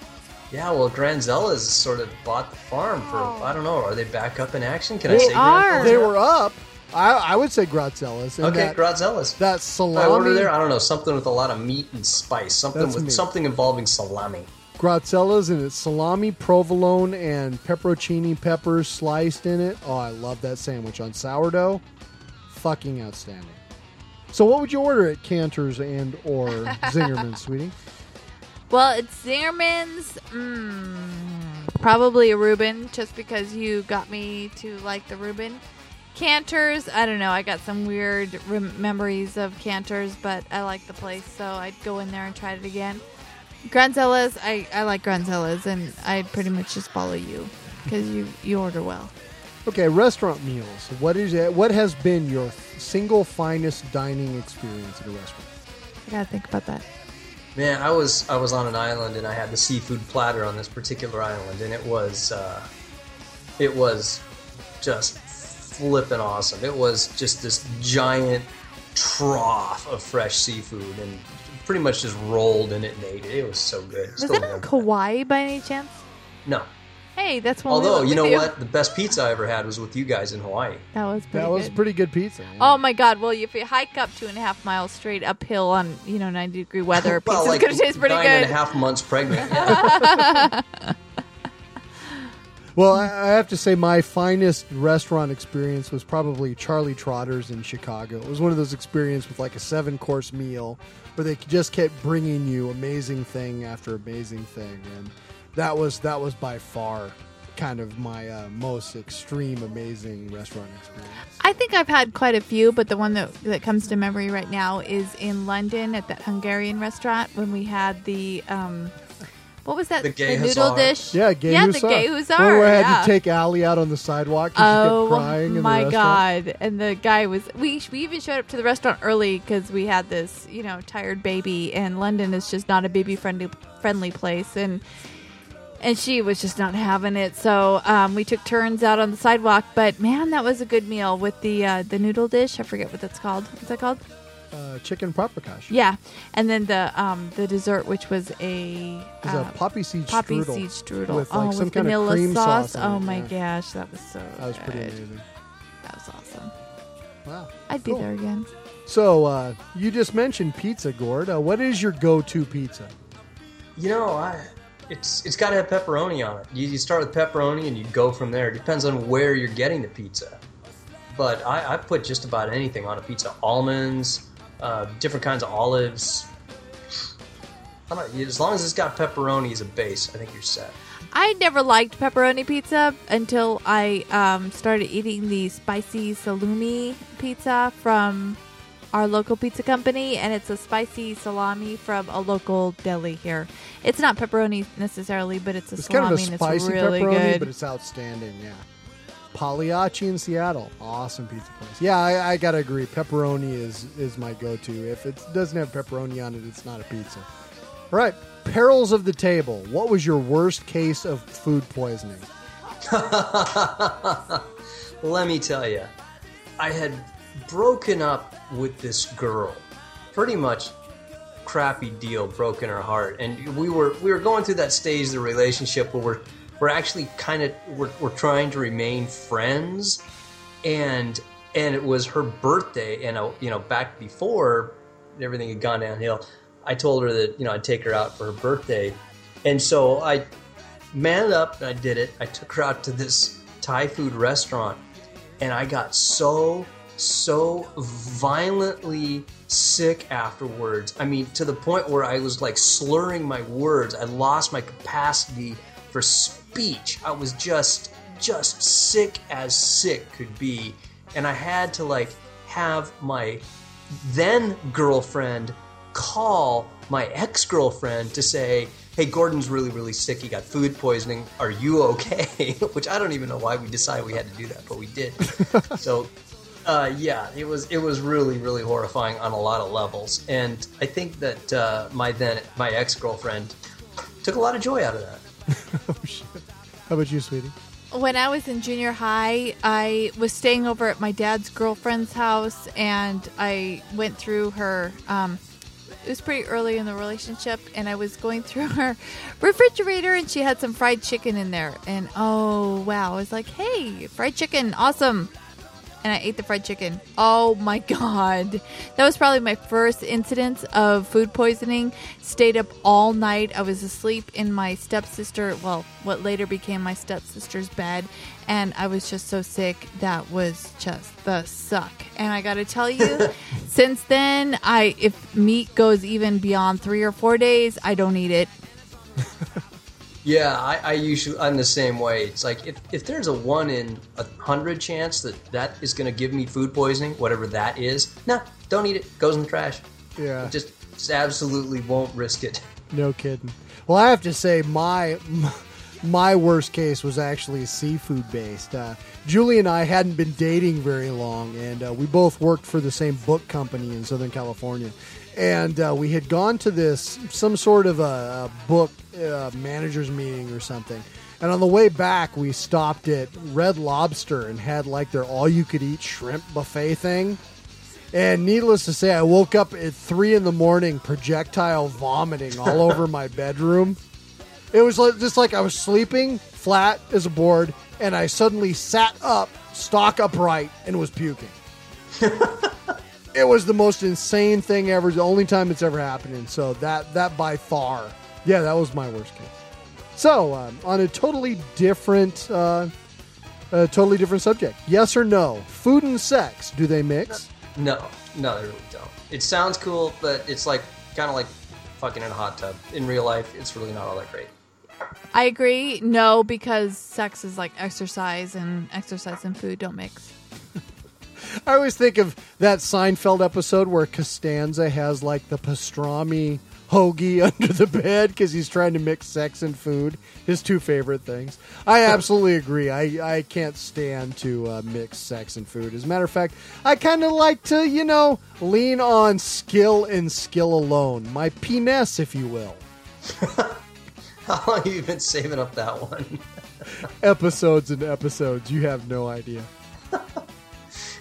Yeah, well, Granzella's sort of bought the farm for. Oh. I don't know. Are they back up in action? Can I They say are. Granzella's They now? were up. I, I would say Granzella's. And Okay, that, Granzella's. that I salami. order there. I don't know something with a lot of meat and spice. Something That's with me. something involving salami. Granzella's and it's salami, provolone, and pepperoncini peppers sliced in it. Oh, I love that sandwich on sourdough. Fucking outstanding. So, what would you order at Canter's and or Zingerman, sweetie? Well, it's Zingerman's. Mm, probably a Reuben, just because you got me to like the Reuben. Canter's, I don't know. I got some weird rem- memories of Canter's, but I like the place, so I'd go in there and try it again. Granzella's, I, I like Granzella's, and I'd pretty much just follow you because you, you order well. Okay, restaurant meals. What is it? What has been your single finest dining experience at a restaurant? I gotta think about that. Man, I was I was on an island and I had the seafood platter on this particular island, and it was uh, it was just flipping awesome. It was just this giant trough of fresh seafood, and pretty much just rolled in it and ate it. It was so good. Was Still it in. Kauai by any chance? No. Hey, that's one. Although you know what, the best pizza I ever had was with you guys in Hawaii. That was pretty That was good. pretty good pizza. yeah. Oh my God! Well, if you hike up two and a half miles straight uphill on you know ninety degree weather, Well, pizza's like gonna taste pretty nine good. and a half months pregnant. Yeah. Well, I I have to say my finest restaurant experience was probably Charlie Trotter's in Chicago. It was one of those experiences with like a seven course meal where they just kept bringing you amazing thing after amazing thing, and that was that was by far kind of my uh, most extreme amazing restaurant experience. I think I've had quite a few, but the one that that comes to memory right now is in London at that Hungarian restaurant when we had the um, what was that? The gay noodle dish. Yeah, gay yeah, hussar. the gay hussar. Where we had yeah. to take Allie out on the sidewalk because she Oh kept crying. in my the god! And the guy was. We we even showed up to the restaurant early because we had this you know tired baby, and London is just not a baby friendly friendly place, and and she was just not having it. So um, we took turns out on the sidewalk. But man, that was a good meal with the uh, the noodle dish. I forget what that's called. What's that called? Uh, chicken paprikash. Yeah, and then the um the dessert, which was a It was uh, a poppy seed poppy strudel seed strudel. with oh, like with some kind vanilla of cream sauce. sauce. oh it, my yeah. gosh, that was so. That was pretty amazing. That was awesome. Wow. I'd be there again. So uh, you just mentioned pizza, Gord. Uh, what is your go-to pizza? You know, I it's it's got to have pepperoni on it. You, you start with pepperoni and you go from there. It depends on where you're getting the pizza. But I, I put just about anything on a pizza: almonds, uh, different kinds of olives. As long as it's got pepperoni as a base, I think you're set. I never liked pepperoni pizza until I um, started eating the spicy salumi pizza from our local pizza company, and it's a spicy salami from a local deli here. It's not pepperoni necessarily, but it's a It's kind salami, of a and spicy it's really pepperoni, good. but it's outstanding. Yeah. Pagliacci in Seattle, awesome pizza place. Yeah, I, I gotta agree. Pepperoni is is my go-to. If it doesn't have pepperoni on it, it's not a pizza. All right, perils of the table. What was your worst case of food poisoning? Let me tell you, I had broken up with this girl. Pretty much crappy deal broken her heart. And we were we were going through that stage of the relationship where we're we're actually kind of we're, we're trying to remain friends. And and it was her birthday and uh, you know back before everything had gone downhill i told her that you know i'd take her out for her birthday. And so i manned up and i did it. I took her out to this thai food restaurant and i got so so violently sick afterwards i mean to the point where i was like slurring my words i lost my capacity for speech i was just just sick as sick could be and i had to like have my then girlfriend call my ex girlfriend to say, Hey, Gordon's really, really sick. He got food poisoning. Are you okay? Which I don't even know why we decided we had to do that, but we did. so, uh, yeah, it was it was really, really horrifying on a lot of levels. And I think that uh, my then my ex girlfriend took a lot of joy out of that. oh shit! How about you, sweetie? when I was in junior high, I was staying over at my dad's girlfriend's house, and I went through her. Um, it was pretty early in the relationship, and I was going through her refrigerator, and she had some fried chicken in there. And oh wow, I was like, "Hey, fried chicken, awesome!" And I ate the fried chicken. Oh my god, that was probably my first incidence of food poisoning. Stayed up all night. I was asleep in my stepsister, well, what later became my stepsister's bed, and I was just so sick. That was just the suck. And I got to tell you, since then, I if meat goes even beyond three or four days, I don't eat it. Yeah, I, I usually I'm the same way. It's like if, if there's a one in a hundred chance that that is going to give me food poisoning, whatever that is, nah, don't eat it. Goes in the trash. Yeah. Just, just absolutely won't risk it. No kidding. Well, I have to say my my worst case was actually seafood based. Uh, Julie and I hadn't been dating very long, and uh, we both worked for the same book company in Southern California. And uh, we had gone to this some sort of a, a book uh, managers meeting or something. And on the way back, we stopped at Red Lobster and had like their all you could eat shrimp buffet thing. And needless to say, I woke up at three in the morning, projectile vomiting all over my bedroom. It was like, just like I was sleeping flat as a board, and I suddenly sat up, stock upright, and was puking. it was the most insane thing ever. The only time it's ever happened, and so that that by far, yeah, that was my worst case. So um, on a totally different, uh, a totally different subject. Yes or no? Food and sex do they mix? No, no, they really don't. It sounds cool, but it's like kind of like fucking in a hot tub. In real life, it's really not all that great. I agree. No, because sex is like exercise, and exercise and food don't mix. I always think of that Seinfeld episode where Costanza has like the pastrami hoagie under the bed because he's trying to mix sex and food. His two favorite things. I absolutely agree. I, I can't stand to uh, mix sex and food. As a matter of fact, I kind of like to, you know, lean on skill and skill alone. My penis, if you will. How long have you been saving up that one? Episodes and episodes. You have no idea.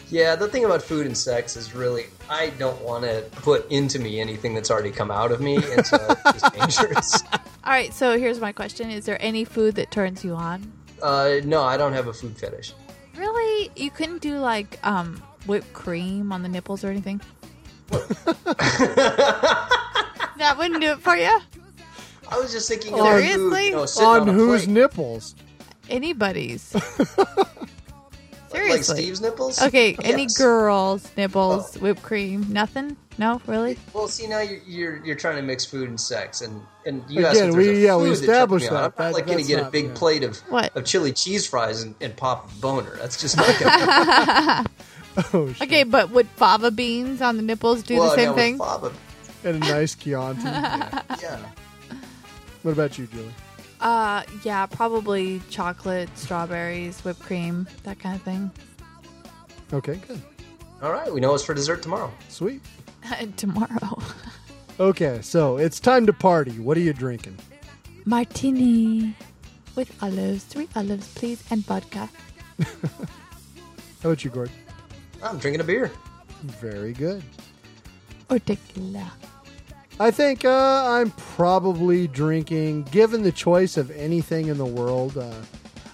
Yeah, the thing about food and sex is really I don't want to put into me anything that's already come out of me, and so it's just dangerous. All right, so here's my question: Is there any food that turns you on? Uh, no, I don't have a food fetish. Really, you couldn't do like um, whipped cream on the nipples or anything. that wouldn't do it for you. I was just thinking of food, Seriously? you know, sitting On on, whose plate. nipples? Anybody's. Like Steve's nipples? Okay, any girl's nipples, oh. whipped cream, nothing? No, really? Well, see now you're, you're you're trying to mix food and sex, and and you asked Again, if there's we- a yeah, we food that established me that. I'm not That- like going to get a big yeah. plate of What? of chili cheese fries and, and pop a boner. That's just not gonna Oh, shit. Okay, but would fava beans on the nipples do well, the same now with thing? fava- And a nice Chianti. yeah. what about you, Julie? Uh, yeah, probably chocolate, strawberries, whipped cream, that kind of thing. Okay, good. All right, we know it's for dessert tomorrow. Sweet. Tomorrow. Okay, so it's time to party. What are you drinking? Martini with olives, three olives, please, and vodka. How about you, Gord? I'm drinking a beer. Very good. Or tequila. I think uh, I'm probably drinking, given the choice of anything in the world, uh,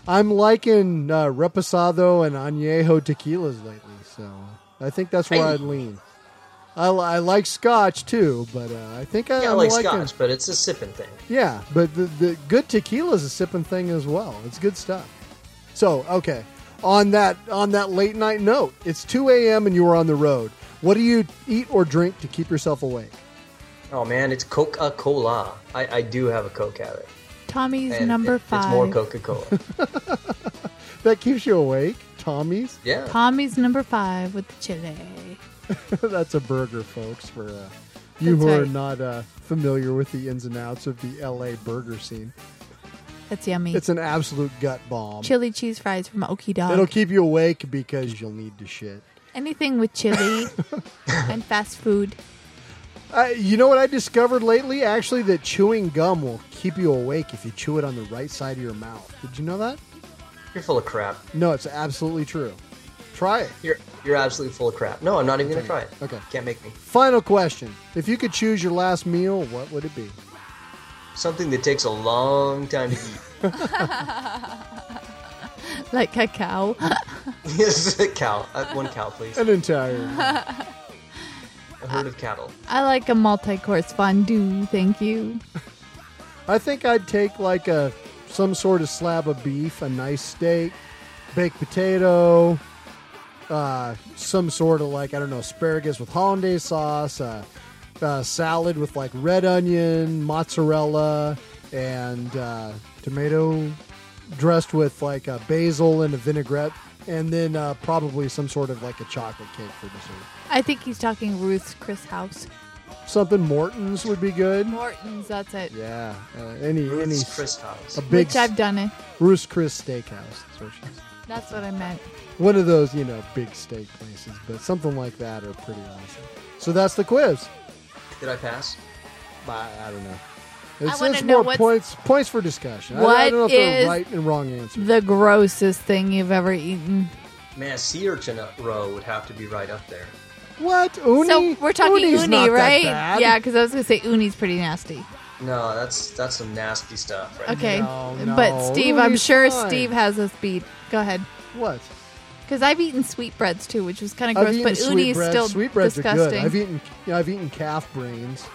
I'm liking uh, Reposado and Añejo tequilas lately. So I think that's where Hey. I'd lean. I, I like Scotch too, but uh, I think I, Yeah, I like liking, scotch, but it's a sipping thing. Yeah, but the, the good tequila is a sipping thing as well. It's good stuff. So, okay, on that on that late night note, it's 2 a.m. and you are on the road. What do you eat or drink to keep yourself awake? Oh man, it's Coca Cola. I, I do have a Coke habit. Tommy's And number it- five. It's more Coca Cola. That keeps you awake, Tommy's. yeah. Tommy's number five with the chili. That's a burger, folks. For uh, you That's who are not uh, familiar with the ins and outs of the L.A. burger scene, That's yummy. it's an absolute gut bomb. chili cheese fries from Okie Dog. It'll keep you awake because you'll need to shit. Anything with chili and fast food. Uh, you know what I discovered lately? Actually, that chewing gum will keep you awake if you chew it on the right side of your mouth. Did you know that? You're full of crap. No, it's absolutely true. Try it. You're you're absolutely full of crap. No, I'm not even gonna try it. Okay. Can't make me. Final question. If you could choose your last meal, what would it be? Something that takes a long time to eat. Like cacao. yes, a cow. Uh, one cow, please. An entire. A herd of cattle. I like a multi course fondue, thank you. I think I'd take like a some sort of slab of beef, a nice steak, baked potato, uh, some sort of like I don't know asparagus with hollandaise sauce, uh, uh, salad with like red onion, mozzarella, and uh, tomato dressed with like a basil and a vinaigrette, and then uh, probably some sort of like a chocolate cake for dessert. I think he's talking Ruth's Chris House. Something Morton's would be good. Morton's, that's it. Yeah, uh, any any Ruth's Chris House. a big Which I've done it. Ruth's Chris Steakhouse. That's what she's. That's what I meant. One of those, you know, big steak places, but something like that are pretty awesome. So that's the quiz. Did I pass? I, I don't know. It's, wanna it's know more points points for discussion. I- I, don't know if they're right and wrong answers. The grossest thing you've ever eaten. Man, sea urchin uh, roe would have to be right up there. What uni? so we're talking Uni's uni, not that right? bad. Yeah, because I was gonna say uni's pretty nasty. No, that's that's some nasty stuff. Right Okay, No, no, but Steve, I'm sure fine. Steve has a speed. Go ahead. What? Because I've eaten sweetbreads too, which was kind of gross, but uni is sweetbreads. still Sweetbreads are good. disgusting. I've eaten. Yeah, I've eaten calf brains.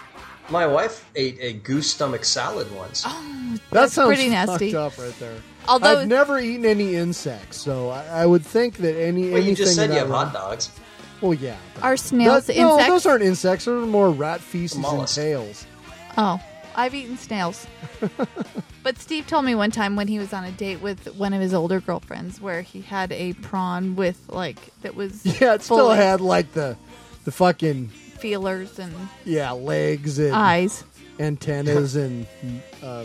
My wife ate a goose stomach salad once. Oh, That That's sounds pretty nasty. fucked up right there. Although I've never eaten any insects, so I, I would think that any well, anything. you just said you that have hot dogs. Well, yeah. but- are snails That- no, those aren't insects. Those are more rat feces and tails. Oh, I've eaten snails. but Steve told me one time when he was on a date with one of his older girlfriends where he had a prawn with like that was Yeah, it still had like the the fucking feelers and Yeah, legs and eyes. antennas and uh,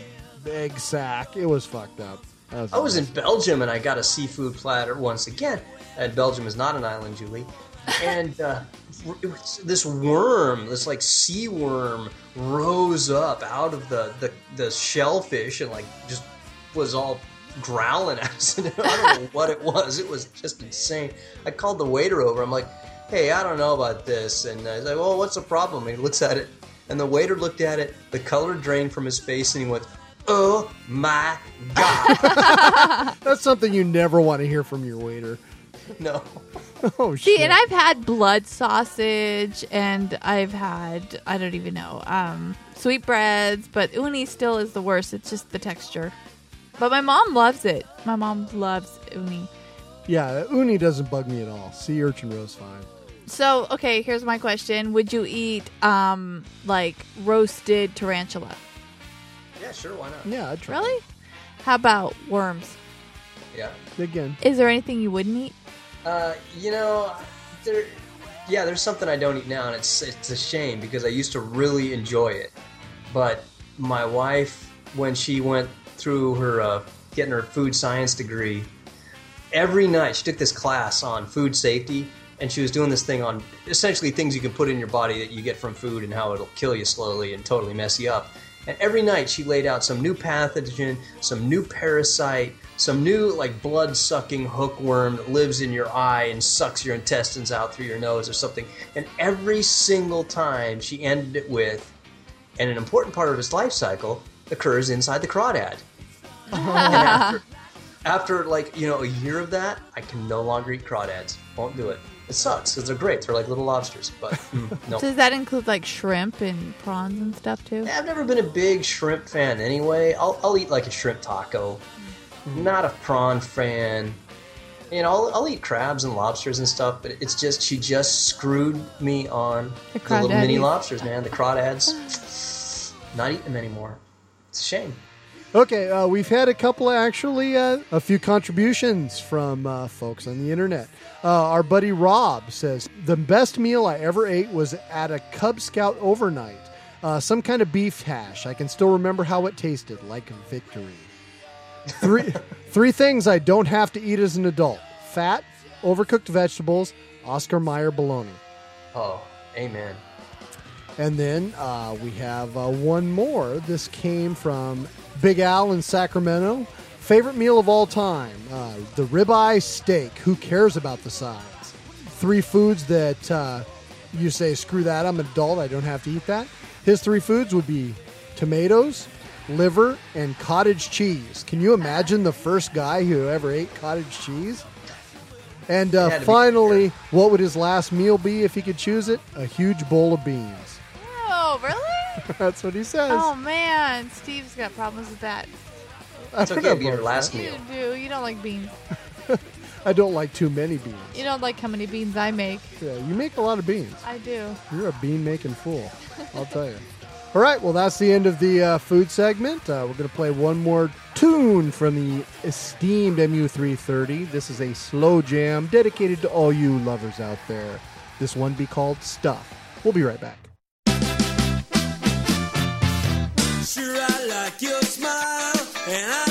egg sac. It was fucked up. Was I was in. Belgium and I got a seafood platter once again. And Belgium is not an island, Julie. And uh, it was this worm, this like sea worm, rose up out of the, the, the shellfish and like just was all growling at us. And I don't know what it was. It was just insane. I called the waiter over. I'm like, hey, I don't know about this. And I was like, well, what's the problem? And he looks at it. And the waiter looked at it. The color drained from his face and he went, oh my God. That's something you never want to hear from your waiter. no. Oh See, shit! and I've had blood sausage, and I've had I don't even know um, sweetbreads, but uni still is the worst. It's just the texture. But my mom loves it. My mom loves uni. yeah, uni doesn't bug me at all. Sea urchin roast fine. So okay, here's my question: Would you eat um, like roasted tarantula? Yeah, sure, why not? Yeah, I'd try. Really? How about worms? Yeah. it. Again, Is there anything you wouldn't eat? Uh, you know, there. Yeah, there's something I don't eat now, and it's it's a shame because I used to really enjoy it. But my wife, when she went through her uh, getting her food science degree, every night she took this class on food safety, and she was doing this thing on essentially things you can put in your body that you get from food and how it'll kill you slowly and totally mess you up. And every night she laid out some new pathogen, some new parasite, some new like blood sucking hookworm that lives in your eye and sucks your intestines out through your nose or something. And every single time she ended it with, and an important part of its life cycle occurs inside the crawdad. Oh. after, after like you know a year of that, I can no longer eat crawdads. Won't do it. It sucks because they're great. They're like little lobsters, but no. Does that include like shrimp and prawns and stuff too? I've never been a big shrimp fan anyway. I'll, I'll eat like a shrimp taco. Mm-hmm. Not a prawn fan. You know, I'll, I'll eat crabs and lobsters and stuff, but it's just, she just screwed me on The the, little mini lobsters, man. The crawdads. Not eating them anymore. It's a shame. Okay, uh, we've had a couple of actually uh, a few contributions from uh, folks on the internet. Uh, our buddy Rob says the best meal I ever ate was at a Cub Scout overnight. Uh, some kind of beef hash. I can still remember how it tasted, like victory. Three three things I don't have to eat as an adult: fat, overcooked vegetables, Oscar Mayer bologna. Oh, amen. And then uh, we have uh, one more. This came from Big Al in Sacramento. Favorite meal of all time uh, the ribeye steak. Who cares about the size? Three foods that uh, you say, screw that, I'm an adult, I don't have to eat that. His three foods would be tomatoes, liver, and cottage cheese. Can you imagine the first guy who ever ate cottage cheese? And uh, It had to be finally, what would his last meal be if he could choose it? A huge bowl of beans. Oh, really? That's what he says. oh man, Steve's got problems with that. It's okay to be your last You do. You don't like beans. I don't like too many beans. You don't like how many beans I make. Yeah, you make a lot of beans. I do. You're a bean making fool. I'll tell you. All right, well, that's the end of the uh, food segment. Uh, we're going to play one more tune from the esteemed MU330. This is a slow jam dedicated to all you lovers out there. This one be called Stuff. We'll be right back. I your smile,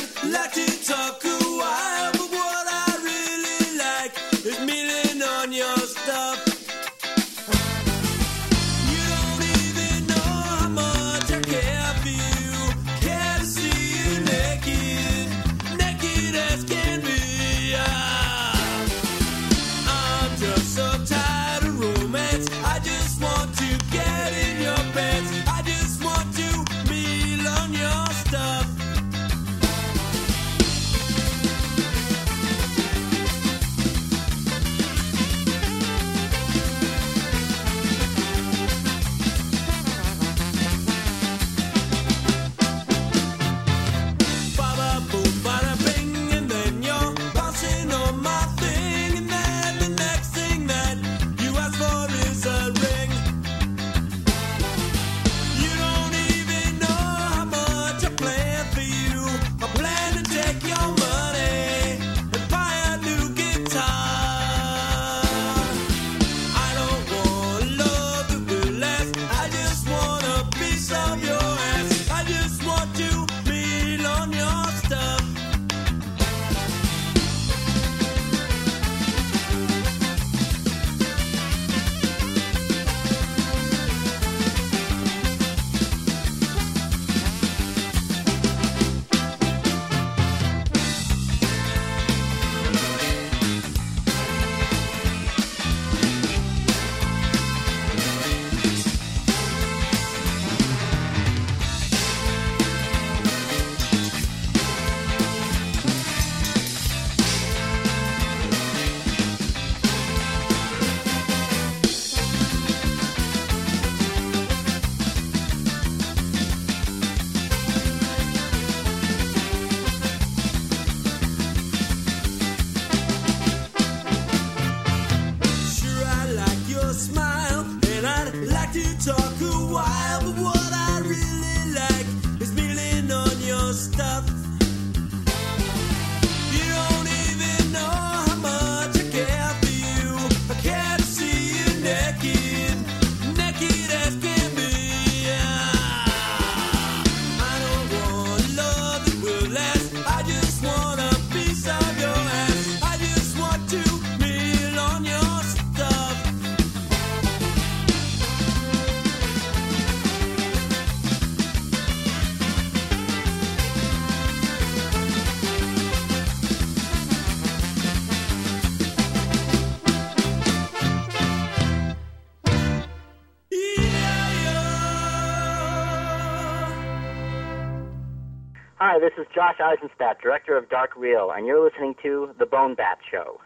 this is Josh Eisenstadt, director of Dark Reel, and you're listening to The Bone Bat Show.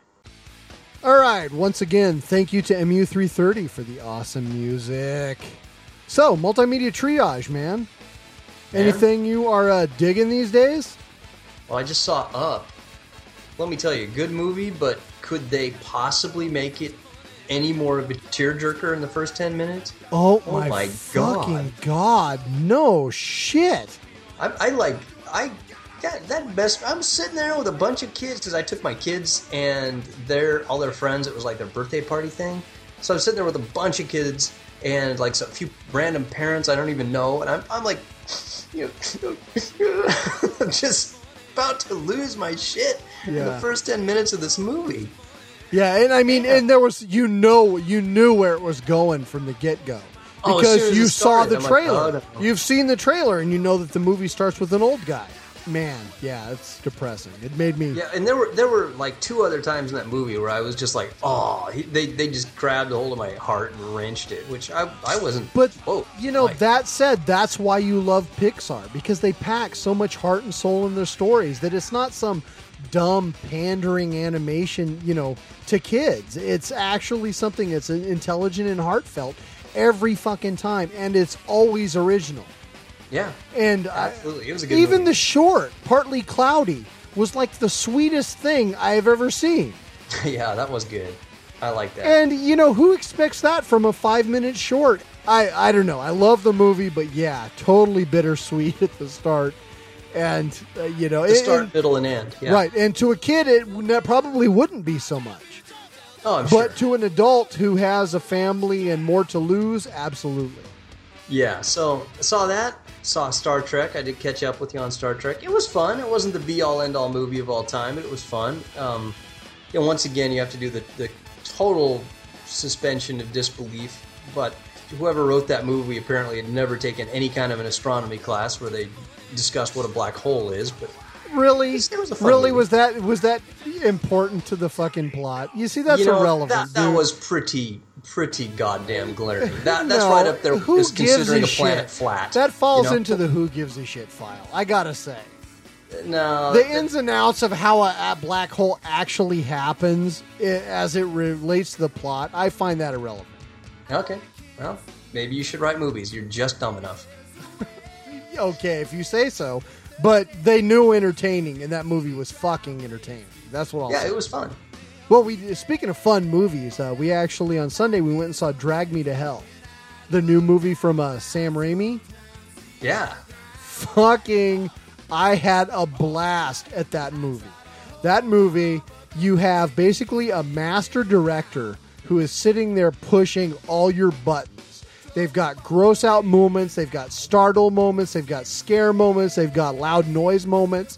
All right, once again, thank you to MU330 for the awesome music. So, multimedia triage, man. Anything you are uh, digging these days? Well, I just saw Up. Let me tell you, good movie, but could they possibly make it any more of a tearjerker in the first 10 minutes? Oh, Oh my, my fucking god. No shit. I, I like, I, that, that best, I'm sitting there with a bunch of kids because I took my kids and their, all their friends, it was like their birthday party thing. So I'm sitting there with a bunch of kids and like so a few random parents I don't even know, and I'm, I'm like, you know, I'm just about to lose my shit in the first 10 minutes of this movie. Yeah, and I mean, and there was you know you knew where it was going from the get go Oh, because as you saw the oh I'm like, trailer. oh, no. You've seen the trailer, and you know that the movie starts with an old guy. Man, yeah, it's depressing. It made me. Yeah, and there were there were like two other times in that movie where I was just like, oh, he, they they just grabbed a hold of my heart and wrenched it, which I I wasn't. But whoa, you know, that said, that's why you love Pixar because they pack so much heart and soul in their stories that it's not some dumb pandering animation, you know, to kids. It's actually something that's intelligent and heartfelt every fucking time, and it's always original. yeah, And I- absolutely, it was a good. even movie. the short, partly cloudy, was like the sweetest thing I've ever seen. yeah, that was good. I like that. And you know who expects that from a five minute short? I I don't know. I love the movie, but yeah, totally bittersweet at the start, and uh, you know, the start, it- middle, and end. Yeah. right. And to a kid, it probably wouldn't be so much, Oh, but sure. to an adult who has a family and more to lose, absolutely. Yeah. So I saw that. Saw Star Trek. I did catch up with you on Star Trek. It was fun. It wasn't the be all end all movie of all time, but it was fun. Um, you know, once again, you have to do the the total suspension of disbelief. But whoever wrote that movie apparently had never taken any kind of an astronomy class where they discussed what a black hole is. But Really, was really movie. was that was that important to the fucking plot? You see, that's you know, irrelevant. That, that was pretty pretty goddamn glaring. That that's No, right up there who gives considering a a planet shit? flat. That falls you know? into the who gives a shit file. I gotta say. no the ins and outs of how a, a black hole actually happens i as it relates to the plot, I find that irrelevant. Okay. Well, maybe you should write movies. You're just dumb enough. Okay, if you say so. But they knew entertaining, and that movie was fucking entertaining. That's what I'll Yeah, say. it was fun. Well, we speaking of fun movies, uh, we actually on Sunday we went and saw Drag Me to Hell, the new movie from uh, Sam Raimi. Yeah. fucking I had a blast at that movie. That movie, you have basically a master director who is sitting there pushing all your buttons. They've got gross out moments, they've got startle moments, they've got scare moments, they've got loud noise moments.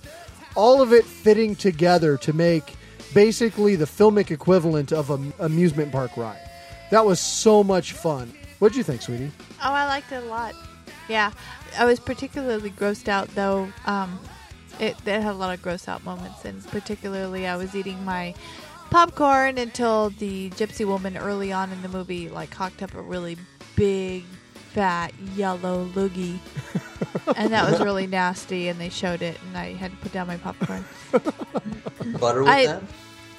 All of it fitting together to make basically the filmic equivalent of an amusement park ride. That was so much fun. What'd you think, sweetie? Oh, I liked it a lot. Yeah, I was particularly grossed out though. Um, it, it had a lot of gross out moments, and particularly I was eating my popcorn until the gypsy woman early on in the movie like cocked up a really big, fat yellow loogie, and that was really nasty. And they showed it, and I had to put down my popcorn. Butter with I- that?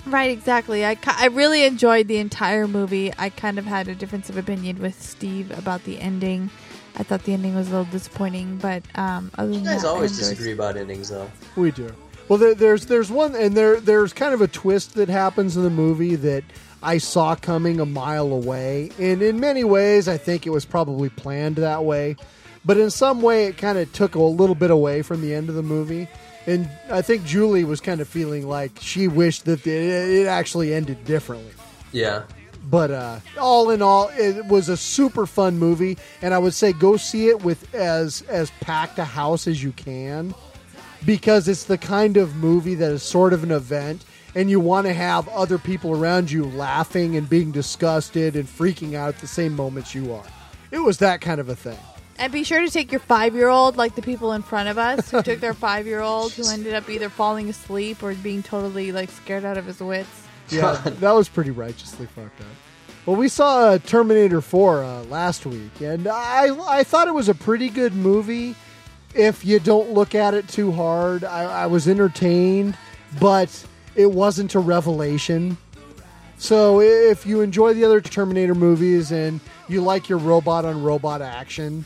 Right, exactly. I, I really enjoyed the entire movie. I kind of had a difference of opinion with Steve about the ending. I thought the ending was a little disappointing, but um, other You than guys that, I always disagree about endings, though. We do. Well, there, there's there's one, and there there's kind of a twist that happens in the movie that I saw coming a mile away, and in many ways, I think it was probably planned that way. But in some way, it kind of took a little bit away from the end of the movie, and I think Julie was kind of feeling like she wished that it, it actually ended differently. Yeah. But uh, all in all, it was a super fun movie, and I would say go see it with as as packed a house as you can, because it's the kind of movie that is sort of an event, and you want to have other people around you laughing and being disgusted and freaking out at the same moments you are. It was that kind of a thing. And be sure to take your five year old, like the people in front of us who took their five year old, who ended up either falling asleep or being totally like scared out of his wits. Yeah, that was pretty righteously fucked up. Well, we saw uh, Terminator 4 uh, last week, and I I thought it was a pretty good movie. If you don't look at it too hard. I, I was entertained, but it wasn't a revelation. So if you enjoy the other Terminator movies and you like your robot on robot action,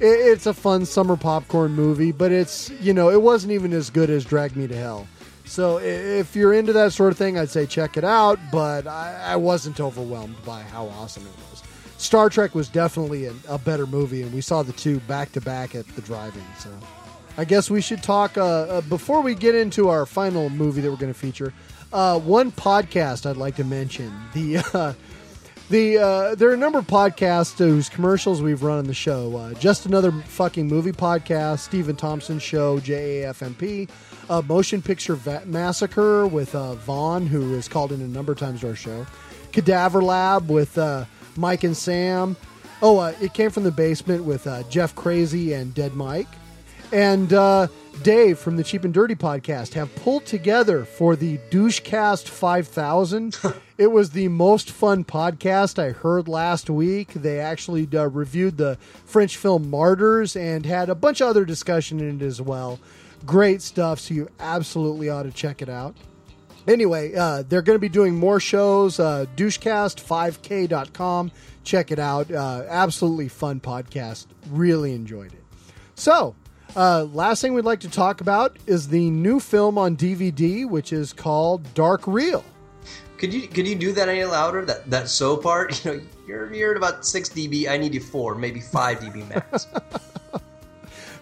it, it's a fun summer popcorn movie. But it's you know it wasn't even as good as Drag Me to Hell. So if you're into that sort of thing, I'd say check it out. But I, I wasn't overwhelmed by how awesome it was. Star Trek was definitely a, a better movie, and we saw the two back to back at the drive-in. So I guess we should talk uh, uh, before we get into our final movie that we're going to feature. Uh, one podcast I'd like to mention the uh, the uh, there are a number of podcasts whose commercials we've run on the show. Uh, Just another fucking movie podcast, Stephen Thompson show, JAFMP, Motion Picture Va- Massacre with Vaughn, who is called in a number of times to our show, Cadaver Lab with Mike and Sam. Oh, uh, it came from the basement with uh, Jeff Crazy and Dead Mike and uh, Dave from the Cheap and Dirty podcast have pulled together for the Douchecast 5000. it was the most fun podcast I heard last week. They actually uh, reviewed the French film Martyrs and had a bunch of other discussion in it as well. Great stuff, so you absolutely ought to check it out. Anyway, uh, they're going to be doing more shows. Uh, douchecast5k.com. Check it out. Uh, absolutely fun podcast. Really enjoyed it. So, uh, last thing we'd like to talk about is the new film on DVD, which is called Dark Reel. Could you could you do that any louder? That that so part, you know, you're you're at about six dB. I need you four, maybe five dB max.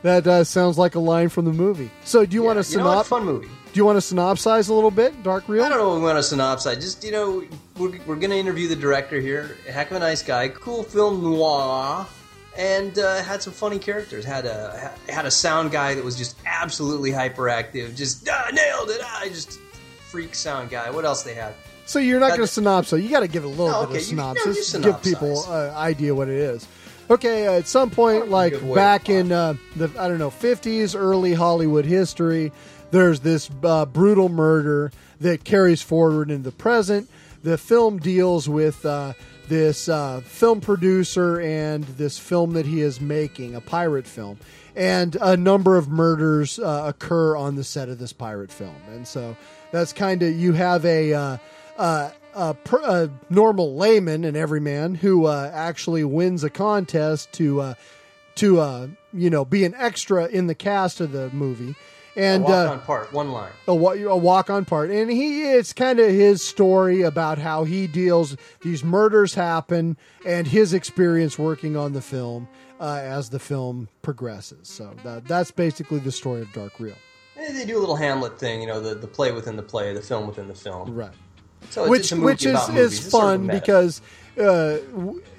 That uh, sounds like a line from the movie. So, do you want to you know what? synop- Fun movie. Do you want to synopsize a little bit, Dark Reel? I don't know what we want to synopsize. Just you know, we're, we're going to interview the director here. Heck of a nice guy. Cool film noir, and uh, had some funny characters. Had a had a sound guy that was just absolutely hyperactive. Just ah, nailed it. Ah, just freak sound guy. What else they had? So you're not going to synopsize. You got to give it a little No, bit okay, of you- no, you synopsis. give people an idea what it is. Okay, uh, at some point, like back in uh, the I don't know 50s, early Hollywood history, there's this uh, brutal murder that carries forward into the present. The film deals with uh, this uh, film producer and this film that he is making, a pirate film, and a number of murders uh, occur on the set of this pirate film, and so that's kind of you have a. Uh, a, a normal layman and everyman who uh, actually wins a contest to uh, to uh, you know be an extra in the cast of the movie and a walk uh, on part, one line. a, a walk on part. And he it's kind of his story about how he deals these murders happen and his experience working on the film uh, as the film progresses. So that, that's basically the story of Dark Reel. Eh, They do a little Hamlet thing, you know, the, the play within the play, the film within the film. right. So which it's a movie which is, is It's sort of fun because uh,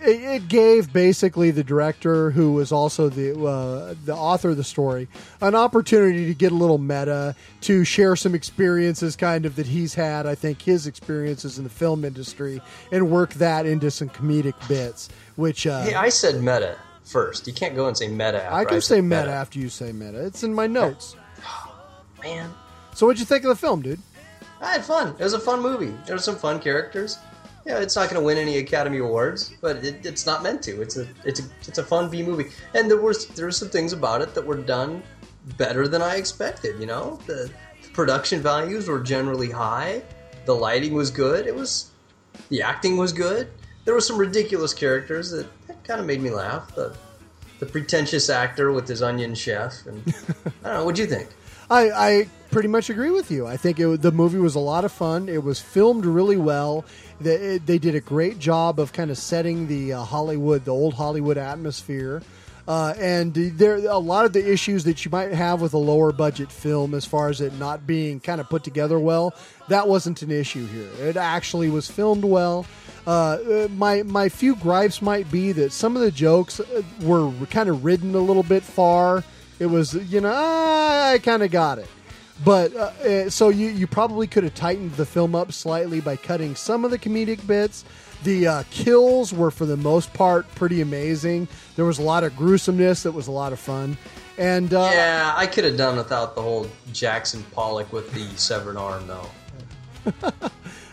it, gave basically the director, who was also the uh, the author of the story, an opportunity to get a little meta, to share some experiences, kind of that he's had. I think his experiences in the film industry, and work that into some comedic bits. Which uh, Hey, I said meta first. You can't go and say meta. After I can said say meta, after you say meta. It's in my notes. Man, So, what'd you think of the film, dude? I had fun. It was a fun movie. There were some fun characters. Yeah, it's not going to win any Academy Awards, but it, it's not meant to. It's a it's a it's a fun B movie, and there was there were some things about it that were done better than I expected. You know, the, the production values were generally high. The lighting was good. It was the acting was good. There were some ridiculous characters that, that kind of made me laugh. The the pretentious actor with his onion chef, and I don't know. What'd you think? I, I pretty much agree with you. I think it, the movie was a lot of fun. It was filmed really well. They, they did a great job of kind of setting the uh, Hollywood, the old Hollywood atmosphere. Uh, and there a lot of the issues that you might have with a lower budget film, as far as it not being kind of put together well, that wasn't an issue here. It actually was filmed well. Uh, uh, my my few gripes might be that some of the jokes uh, were kind of ridden a little bit far. It was, you know, ah, I kind of got it. But uh, uh, so you, you probably could have tightened the film up slightly by cutting some of the comedic bits. The uh, kills were, for the most part, pretty amazing. There was a lot of gruesomeness that was a lot of fun. And uh, Yeah, I could have done without the whole Jackson Pollock with the severed arm, though.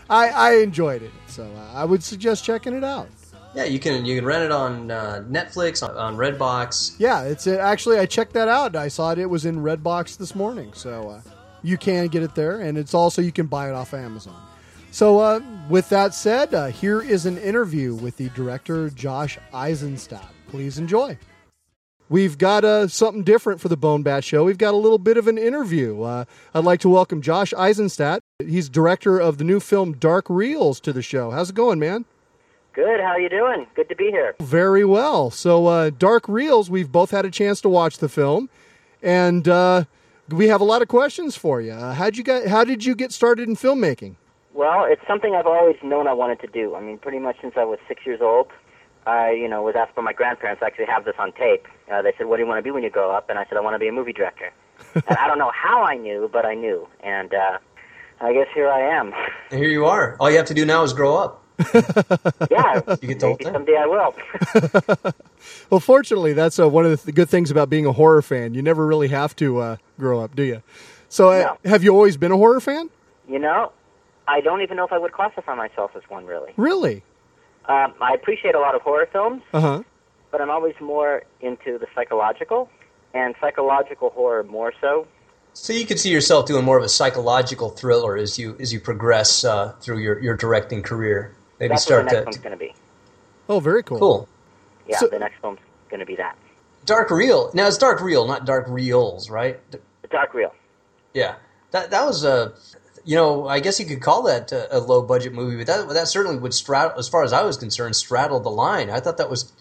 I, I enjoyed it. So I would suggest checking it out. Yeah, you can you can rent it on uh, Netflix, on, on Redbox. Yeah, it's actually I checked that out. I saw it. It was in Redbox this morning, so uh, you can get it there, and it's also you can buy it off Amazon. So, uh, with that said, uh, here is an interview with the director Josh Eisenstadt. Please enjoy. We've got uh, something different for the Bone Bat Show. We've got a little bit of an interview. Uh, I'd like to welcome Josh Eisenstadt. He's director of the new film Dark Reels to the show. How's it going, man? Good. How you doing? Good to be here. Very well. So, uh, Dark Reels, we've both had a chance to watch the film, and uh, we have a lot of questions for you. Uh, how'd you get, how did you get started in filmmaking? Well, it's something I've always known I wanted to do. I mean, pretty much since I was six years old. I, you know, was asked by my grandparents. I actually have this on tape. Uh, they said, "What do you want to be when you grow up?" And I said, "I want to be a movie director." and I don't know how I knew, but I knew, and uh, I guess here I am. And here you are. All you have to do now is grow up. Yeah, You get told maybe that. someday I will. Well, fortunately, that's uh, one of the th- good things about being a horror fan. You never really have to uh, grow up, do you? So, uh, have you always been a horror fan? You know, I don't even know if I would classify myself as one really. Really? Um, I appreciate a lot of horror films, Uh huh. but I'm always more into the psychological, and psychological horror more so. So you could see yourself doing more of a psychological thriller as you as you progress uh, through your, your directing career. Maybe That's start what the to next one's going to be. Oh, very cool. cool. Yeah, So- the next film's going to be that. Dark Reel. Now it's Dark Reel, not Dark Reels, right? Dark Reel. Yeah, that that was a, you know, I guess you could call that a, a low budget movie, but that that certainly would straddle, as far as I was concerned, straddle the line. I thought that was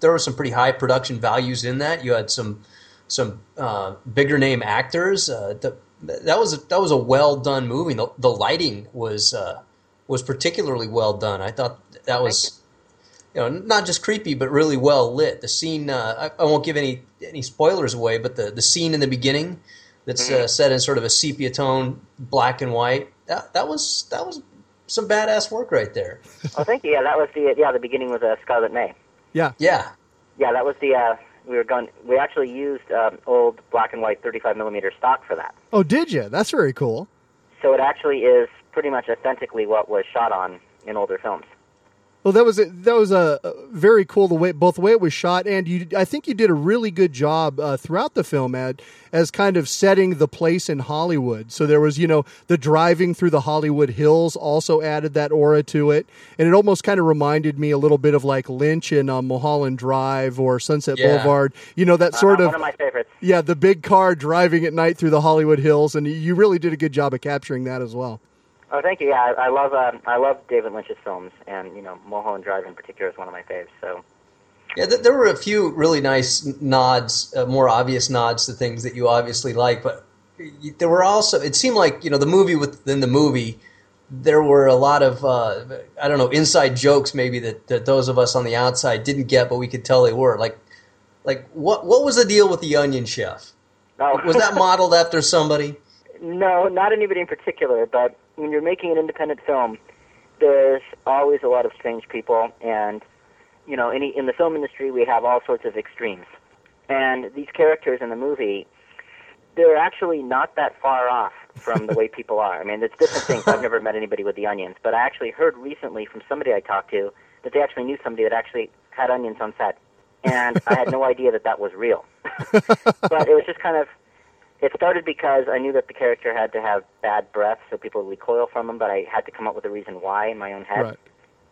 there were some pretty high production values in that. You had some some uh, bigger name actors. Uh, the, that was a, that was a well done movie. The, the lighting was uh, was particularly well done. I thought that was. You know, not just creepy, but really well lit. The scene, uh, I, I won't give any any spoilers away, but the, the scene in the beginning, that's uh, set in sort of a sepia tone, black and white. That that was that was some badass work right there. Oh, thank you. Yeah, that was the yeah. The beginning was uh, Scarlet May. Yeah. Yeah. Yeah, that was the. Uh, we were going. We actually used um, old black and white 35 millimeter stock for that. Oh, did you? That's very cool. So it actually is pretty much authentically what was shot on in older films. Well, that was a, that was a, a very cool the way both the way it was shot, and you I think you did a really good job uh, throughout the film at as kind of setting the place in Hollywood. So there was you know the driving through the Hollywood Hills also added that aura to it, and it almost kind of reminded me a little bit of like Lynch in uh, Mulholland Drive or Sunset Yeah. Boulevard. You know that sort uh, of of my favorites. yeah the big car driving at night through the Hollywood Hills, and you really did a good job of capturing that as well. Oh, thank you. Yeah, I, I love uh, I love David Lynch's films, and you know Mulholland Drive in particular is one of my faves. So Yeah, th- there were a few really nice nods, uh, more obvious nods to things that you obviously like, but there were also. It seemed like you know the movie within the movie. There were a lot of uh, I don't know inside jokes maybe that, that those of us on the outside didn't get, but we could tell they were like like what what was the deal with the Onion Chef? Oh. Was that modeled after somebody? No, not anybody in particular, but when you're making an independent film, there's always a lot of strange people, and you know, any in the film industry, we have all sorts of extremes, and these characters in the movie, they're actually not that far off from the way people are. I mean, it's different things. I've never met anybody with the onions, but I actually heard recently from somebody I talked to that they actually knew somebody that actually had onions on set, and I had no idea that that was real. but it was just kind of it started because I knew that the character had to have bad breath, so people would recoil from him. But I had to come up with a reason why in my own head. Right.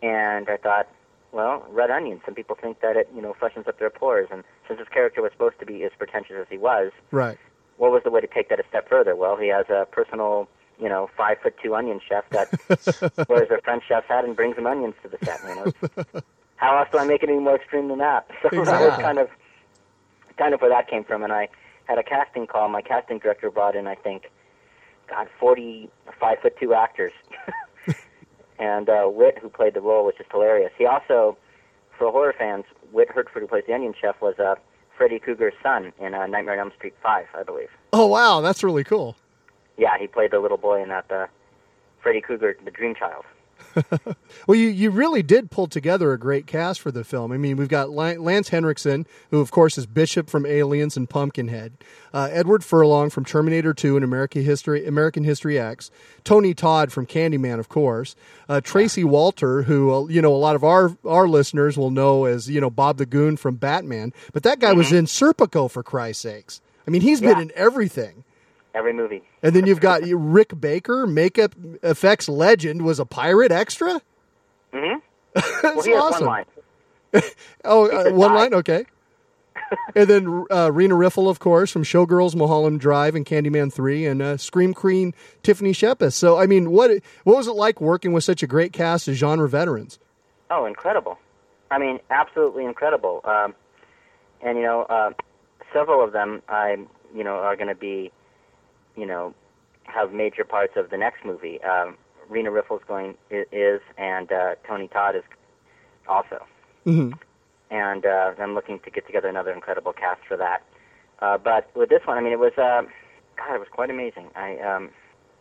And I thought, well, red onion. Some people think that it, you know, freshens up their pores. And since this character was supposed to be as pretentious as he was, Right. what was the way to take that a step further? Well, he has a personal, you know, five foot two onion chef that wears a French chef's hat and brings him onions to the set. You know, how else do I make it any more extreme than that? So that was kind of, kind of where that came from. And I had a casting call. My casting director brought in, I think, God, forty five foot two actors, and uh, Whit, who played the role, was just hilarious. He also, for horror fans, Whit Hertford, who plays the Onion Chef, was uh, Freddy Krueger's son in uh, Nightmare on Elm Street Five, I believe. Oh wow, that's really cool. Yeah, he played the little boy in that uh, Freddy Krueger, the Dream Child. Well, you, you really did pull together a great cast for the film. I mean, we've got Lance Henriksen, who, of course, is Bishop from Aliens and Pumpkinhead, uh, Edward Furlong from Terminator 2 and American History, American History X, Tony Todd from Candyman, of course, uh, Tracy Walter, who, uh, you know, a lot of our, our listeners will know as, you know, Bob the Goon from Batman, but that guy was in Serpico, for Christ's sakes. I mean, he's been Mm-hmm. In everything. Every movie. And then you've got Rick Baker, makeup effects legend, was a pirate extra. hmm That's well, he has awesome. one line. Oh, uh, one die. line, okay. and then uh, Rena Riffel, of course, from Showgirls, Mulholland Drive, and Candyman Three, and uh, Scream Queen Tiffany Shepis. So, I mean, what what was it like working with such a great cast of genre veterans? Oh, incredible! I mean, absolutely incredible. Um, and you know, uh, several of them, I you know, are going to be, you know, have major parts of the next movie. Um, Rena Riffel's going is, and uh, Tony Todd is also. Mm-hmm. And uh, I'm looking to get together another incredible cast for that. Uh, but with this one, I mean, it was, uh, God, it was quite amazing. I, um,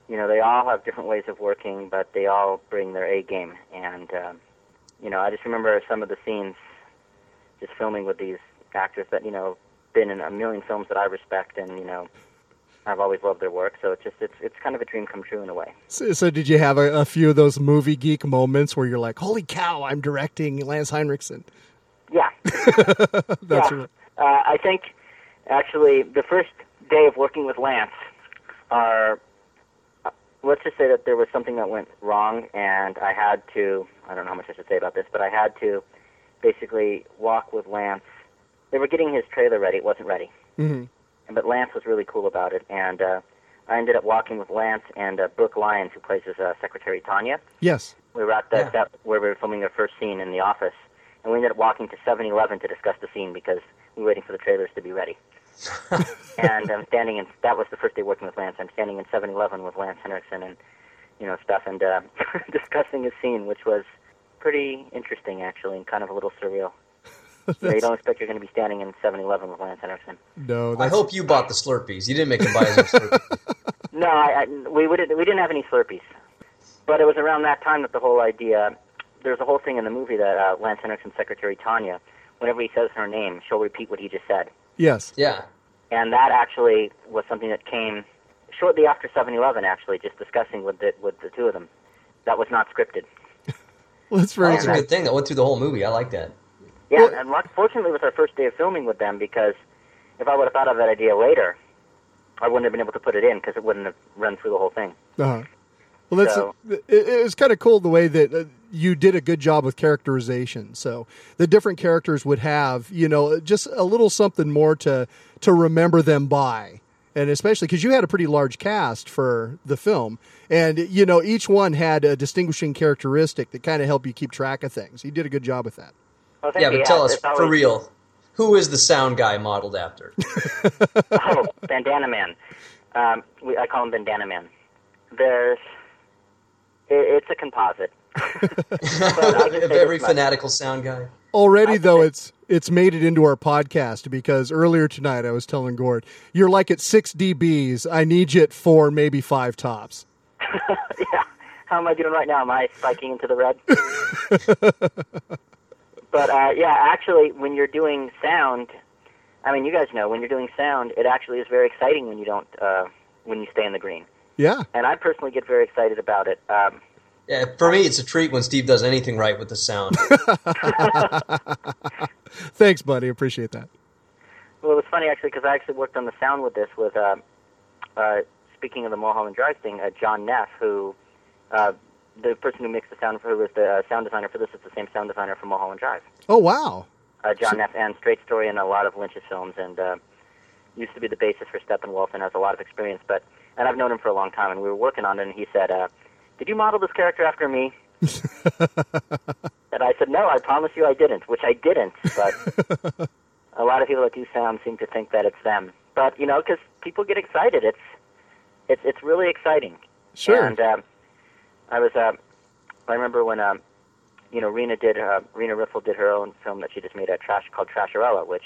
you know, they all have different ways of working, but they all bring their A game. And um, you know, I just remember some of the scenes, just filming with these actors that you know been in a million films that I respect, and you know, I've always loved their work. So it's just it's it's kind of a dream come true in a way. So, so did you have a, a few of those movie geek moments where you're like, "Holy cow, I'm directing Lance Henriksen"? Yeah. That's yeah. right. Uh, I think actually the first day of working with Lance, our uh, let's just say that there was something that went wrong, and I had to. I don't know how much I should say about this, but I had to basically walk with Lance. They were getting his trailer ready; it wasn't ready. Mm-hmm. But Lance was really cool about it, and uh, I ended up walking with Lance and uh, Brooke Lyons, who plays his uh, secretary Tanya. Yes. We were at the Yeah. that, where we were filming their first scene in the office, and we ended up walking to 7-Eleven to discuss the scene because we were waiting for the trailers to be ready. and I'm standing in that was the first day working with Lance. I'm standing in 7-Eleven with Lance Henriksen and you know stuff, and uh, discussing his scene, which was pretty interesting actually, and kind of a little surreal. You, you don't expect you're going to be standing in 7-Eleven with Lance Henriksen. No, I hope you bought the Slurpees. You didn't make him buy his own Slurpees. No, I, I, we, we didn't. We didn't have any Slurpees, but it was around that time that the whole idea. There's a whole thing in the movie that uh, Lance Henriksen's secretary Tanya, whenever he says her name, she'll repeat what he just said, yes. Yeah. and that actually was something that came shortly after 7-Eleven. Actually, just discussing with the with the two of them, that was not scripted. Well, that's very That's a good thing. That went through the whole movie. I like that. Yeah, Well- and luck, fortunately, it was our first day of filming with them because if I would have thought of that idea later, I wouldn't have been able to put it in because it wouldn't have run through the whole thing. Uh-huh. Well, that's So- it, it was kind of cool the way that uh, you did a good job with characterization. So the different characters would have, you know, just a little something more to to remember them by, and especially because you had a pretty large cast for the film, and you know each one had a distinguishing characteristic that kind of helped you keep track of things. You did a good job with that. Well, thank Yeah, you. but tell us it's for always- real, who is the sound guy modeled after? oh, Bandana Man. Um, we, I call him Bandana Man. There's, it, it's a composite. I can a very fanatical sound guy. Already though, it's it's made it into our podcast because earlier tonight I was telling Gord, you're like at six dBs. I need you at four, maybe five tops. yeah. How am I doing right now? Am I spiking into the red? But uh, yeah, actually, when you're doing sound, I mean, you guys know when you're doing sound, it actually is very exciting when you don't uh, when you stay in the green. Yeah. And I personally get very excited about it. Um, Yeah, for me, it's a treat when Steve does anything right with the sound. Thanks, buddy. Appreciate that. Well, it was funny actually because I actually worked on the sound with this with, uh, uh, speaking of the Mulholland Drive thing, uh, John Neff, who, uh, the person who mixed the sound for, who was the uh, sound designer for this, is the same sound designer for Mulholland Drive. Oh wow. Uh, John Neff and Straight Story and a lot of Lynch's films, and uh, used to be the basis for Steppenwolf and has a lot of experience. But and I've known him for a long time, and we were working on it, and he said, uh, "Did you model this character after me?" and I said, "No, I promise you, I didn't," which I didn't, but. a lot of people that do sound seem to think that it's them. But you know, because people get excited, it's it's it's really exciting. Sure. And um, I was, uh, I remember when um, you know Rena did uh, Rena Riffel did her own film that she just made a trash called Trasharella, which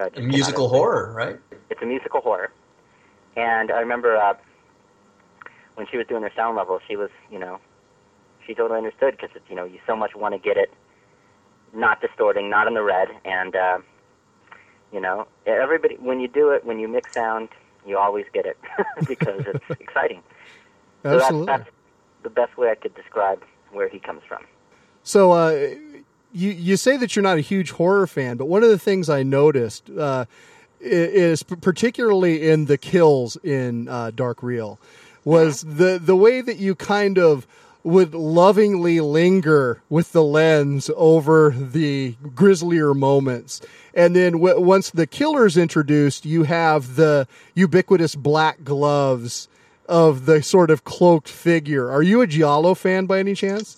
uh, A musical horror, right? It's a musical horror. And I remember uh, when she was doing her sound level, she was you know she totally understood because you know you so much want to get it not distorting, not in the red, and uh, you know everybody when you do it when you mix sound, you always get it because it's exciting. So Absolutely. that's, that's the best way I could describe where he comes from. So uh, you you say that you're not a huge horror fan, but one of the things I noticed uh, is particularly in the kills in uh, Dark Reel was the the way that you kind of would lovingly linger with the lens over the grislier moments. And then w- once the killer's introduced, you have the ubiquitous black gloves of the sort of cloaked figure. Are you a Giallo fan by any chance?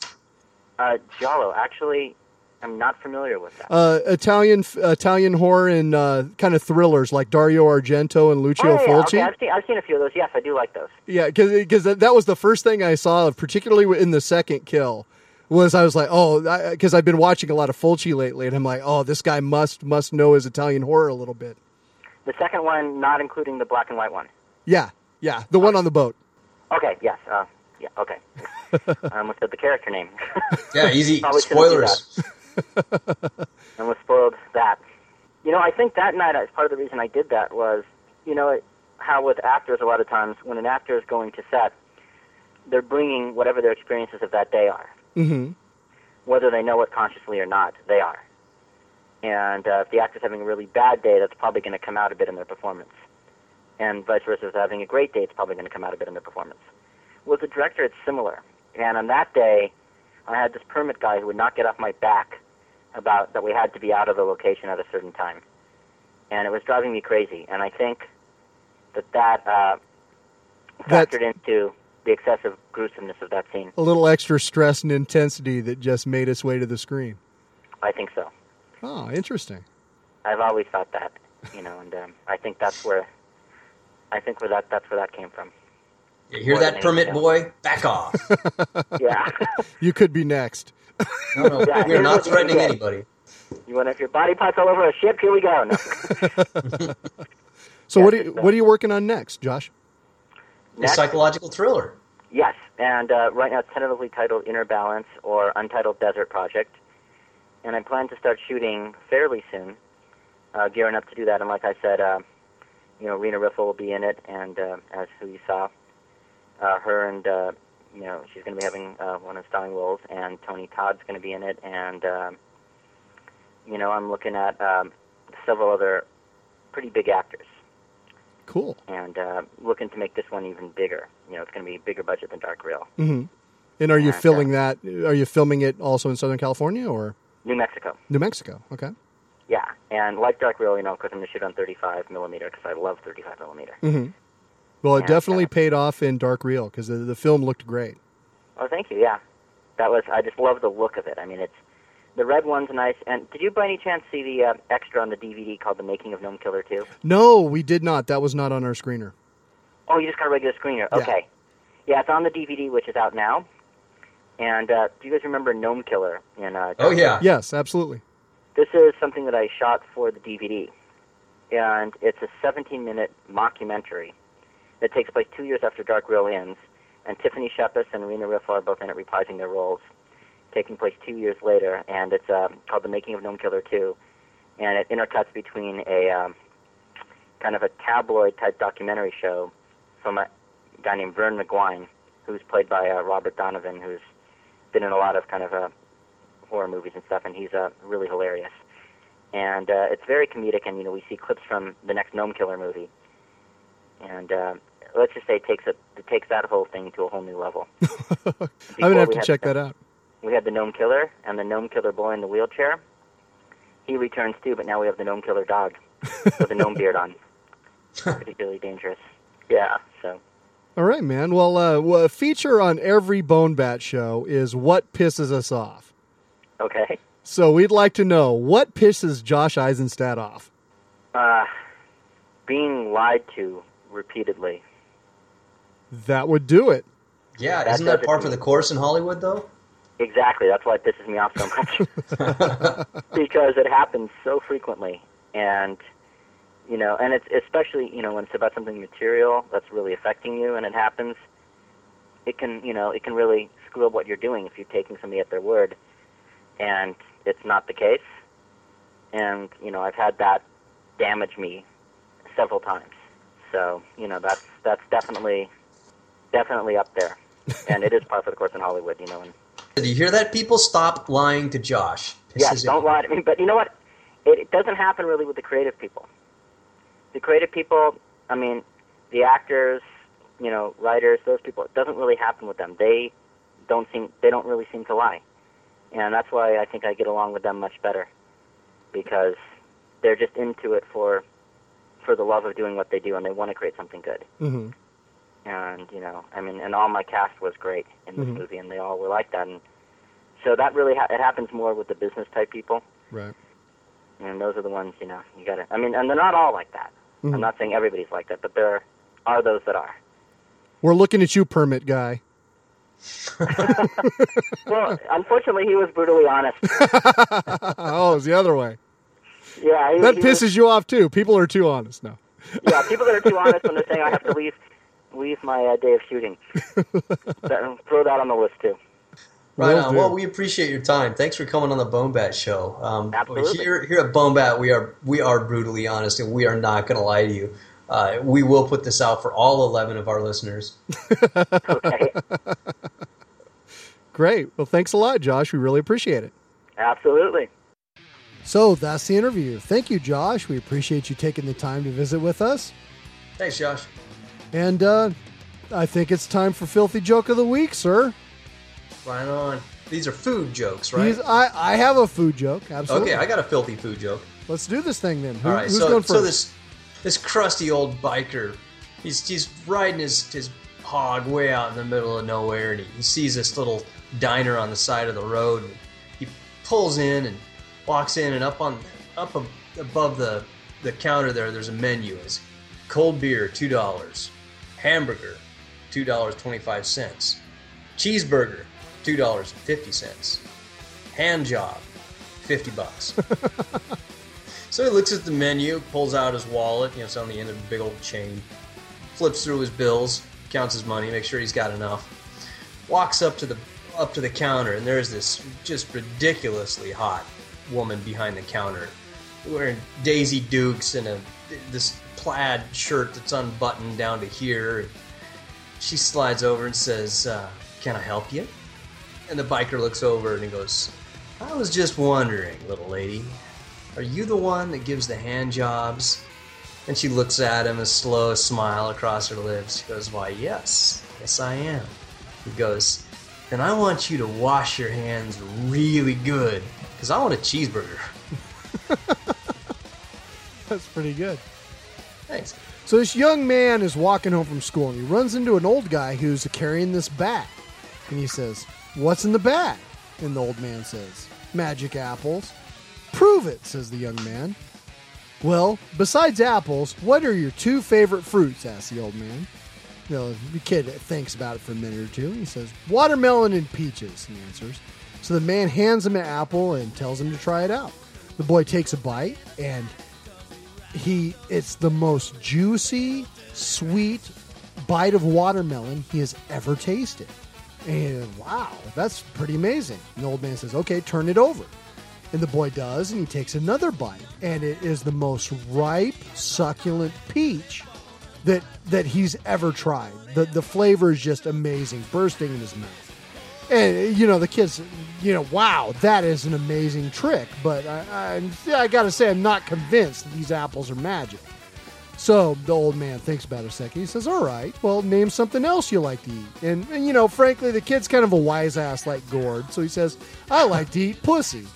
Uh, Giallo, actually, I'm not familiar with that. uh, Italian Italian horror and uh, kind of thrillers like Dario Argento and Lucio oh, yeah, Fulci. okay, I've seen, I've seen a few of those. Yes, I do like those. Yeah, because that that was the first thing I saw, particularly in the second kill. Was I was like, oh, because I've been watching a lot of Fulci lately, and I'm like, oh, this guy must must know his Italian horror a little bit. The second one, not including the black and white one. Yeah, yeah, the one on the boat. Okay, yes. Uh, yeah, okay. I almost said the character name. Yeah, easy Probably spoilers. I almost spoiled that. You know, I think that night, as part of the reason I did that was, you know, it, how with actors, a lot of times, when an actor is going to set, they're bringing whatever their experiences of that day are. Mm-hmm. Whether they know it consciously or not, they are. And uh, if the actor's having a really bad day, that's probably going to come out a bit in their performance. And vice versa, if they're having a great day, it's probably going to come out a bit performance. With the director, it's similar. And on that day, I had this permit guy who would not get off my back about that we had to be out of the location at a certain time. And it was driving me crazy. And I think that that uh, factored into the excessive gruesomeness of that scene. A little extra stress and intensity that just made its way to the screen. I think so. Oh, interesting. I've always thought that, you know, and um, I think that's where, I think where that that's where that came from. You hear More that permit anything boy? Back off. Yeah. You could be next. No, no, Yeah, we're here's not you threatening anybody. you want to, if your body parts all over a ship? Here we go. No. So Yeah, what are you, uh, what are you working on next, Josh? A psychological thriller. yes, and uh, right now it's tentatively titled Inner Balance or Untitled Desert Project, and I plan to start shooting fairly soon, uh, gearing up to do that. And like I said, uh, you know, Rena Riffel will be in it, and uh, as who you saw, uh, her and uh, you know she's going to be having uh, one of the starring roles, and Tony Todd's going to be in it, and um, you know I'm looking at um, several other pretty big actors, Cool. and uh, looking to make this one even bigger. You know, it's going to be a bigger budget than Dark Reel. hmm And are you And, uh, filming that? Are you filming it also in Southern California or New Mexico. New Mexico? Okay. Yeah, and like Dark Reel, you know, because I'm going to shoot on 35 millimeter because I love 35 millimeter. hmm Well, it And, definitely uh, paid off in Dark Reel because the, the film looked great. Oh, thank you. Yeah, that was. I just love the look of it. I mean, it's the red one's nice. And did you by any chance see the uh, extra on the DVD called "The Making of Gnome Killer 2? No, we did not. That was not on our screener. Oh, you just got a regular screener. Yeah. Okay. Yeah, it's on the DVD, which is out now. And uh, do you guys remember Gnome Killer? In uh, Oh, yeah. Yes, absolutely. This is something that I shot for the DVD, and it's a 17-minute mockumentary that takes place two years after Dark Reel ends, and Tiffany Shepis and Rena Riffel are both in it reprising their roles, taking place two years later, and it's uh, called The Making of Gnome Killer 2, and it intercuts between a um, kind of a tabloid-type documentary show from a guy named Vern McGuine, who's played by uh, Robert Donovan, who's been in a lot of kind of uh, horror movies and stuff, and he's uh, really hilarious. And uh, it's very comedic, and you know we see clips from the next Gnome Killer movie, and uh, let's just say it takes a, it takes that whole thing to a whole new level. I'm gonna have to check the- that out. We had the Gnome Killer and the Gnome Killer boy in the wheelchair. He returns too, but now we have the Gnome Killer dog with the gnome beard on. Particularly dangerous. Yeah. So All right, man. Well, uh, well, a feature on every Bone Bat show is what pisses us off. Okay. So we'd like to know what pisses Josh Eisenstadt off. Uh, being lied to repeatedly. That would do it. Yeah, That isn't that does par for the course in Hollywood, though? Exactly. That's why it pisses me off so much. because it happens so frequently. And, you know, and it's especially, you know, when it's about something material that's really affecting you and it happens, it can, you know, it can really screw up what you're doing if you're taking somebody at their word, and it's not the case. And you know, I've had that damage me several times. So you know, that's that's definitely definitely up there, and it is par for the course in Hollywood. You know, and Do you hear that? People stop lying to Josh. Yes, don't lie to me. But you know what? It, it doesn't happen really with the creative people. The creative people, I mean, the actors, you know, writers, those people. It doesn't really happen with them. They don't seem. They don't really seem to lie, and that's why I think I get along with them much better, because they're just into it for for the love of doing what they do, and they want to create something good. Mm-hmm. And you know, I mean, and all my cast was great in this Mhm. movie, and they all were like that. And so that really ha- it happens more with the business type people. Right. And those are the ones, you know, you gotta, I mean, and they're not all like that. Mhm. I'm not saying everybody's like that, but there are those that are. We're looking at you, permit guy. Well, unfortunately, he was brutally honest. oh, it's the other way. Yeah, he, That he pisses was, you off too. People are too honest now. yeah, people that are too honest when they're saying I have to leave, leave my uh, day of shooting. That- throw that on the list too. Right on. Well, we appreciate your time. Thanks for coming on the Bone Bat Show. Um, Absolutely. Here, here at Bone Bat, we are we are brutally honest, and we are not going to lie to you. Uh, we will put this out for all eleven of our listeners. Okay, Great. Well, thanks a lot, Josh. We really appreciate it. absolutely. So that's the interview. Thank you, Josh. We appreciate you taking the time to visit with us. Thanks, Josh. And uh, I think it's time for Filthy Joke of the Week, sir. Right on. These are food jokes, right? He's- I, I have a food joke. Absolutely. Okay, I got a filthy food joke. Let's do this thing then. Who, All right, who's so going first? so this this crusty old biker, he's he's riding his his hog way out in the middle of nowhere, and he, he sees this little diner on the side of the road, and he pulls in and walks in, and up on up ab- above the the counter there, there's a menu. It's cold beer two dollars, hamburger two dollars twenty five cents, cheeseburger two dollars and fifty cents, hand job fifty bucks. So he looks at the menu, pulls out his wallet, you know, it's on the end of a big old chain, flips through his bills, counts his money, makes sure he's got enough. Walks up to the up to the counter, and there's this just ridiculously hot woman behind the counter, wearing Daisy Dukes and a this plaid shirt that's unbuttoned down to here. She slides over and says, uh, "Can I help you?" And the biker looks over and he goes, "I was just wondering, little lady, are you the one that gives the hand jobs? And she looks at him, a slow smile across her lips. She goes, Why, yes, yes, I am. He goes, Then I want you to wash your hands really good, because I want a cheeseburger. That's pretty good. Thanks. So this young man is walking home from school and he runs into an old guy who's carrying this bag. And he says, What's in the bag? And the old man says, Magic apples. Prove it, says the young man. Well, besides apples, what are your two favorite fruits? asks the old man. The kid thinks about it for a minute or two. He says, Watermelon and peaches, he answers. So the man hands him an apple and tells him to try it out. The boy takes a bite and he it's the most juicy, sweet bite of watermelon he has ever tasted. And wow, that's pretty amazing. The old man says, "Okay, turn it over." And the boy does, and he takes another bite, and it is the most ripe, succulent peach that that he's ever tried. The the flavor is just amazing, bursting in his mouth. And you know the kids, you know, wow, that is an amazing trick. But I, I, I got to say, I'm not convinced that these apples are magic. So the old man thinks about it a second. He says, "All right, well, name something else you like to eat." And, and you know, frankly, the kid's kind of a wise ass like Gord, so he says, "I like to eat pussy."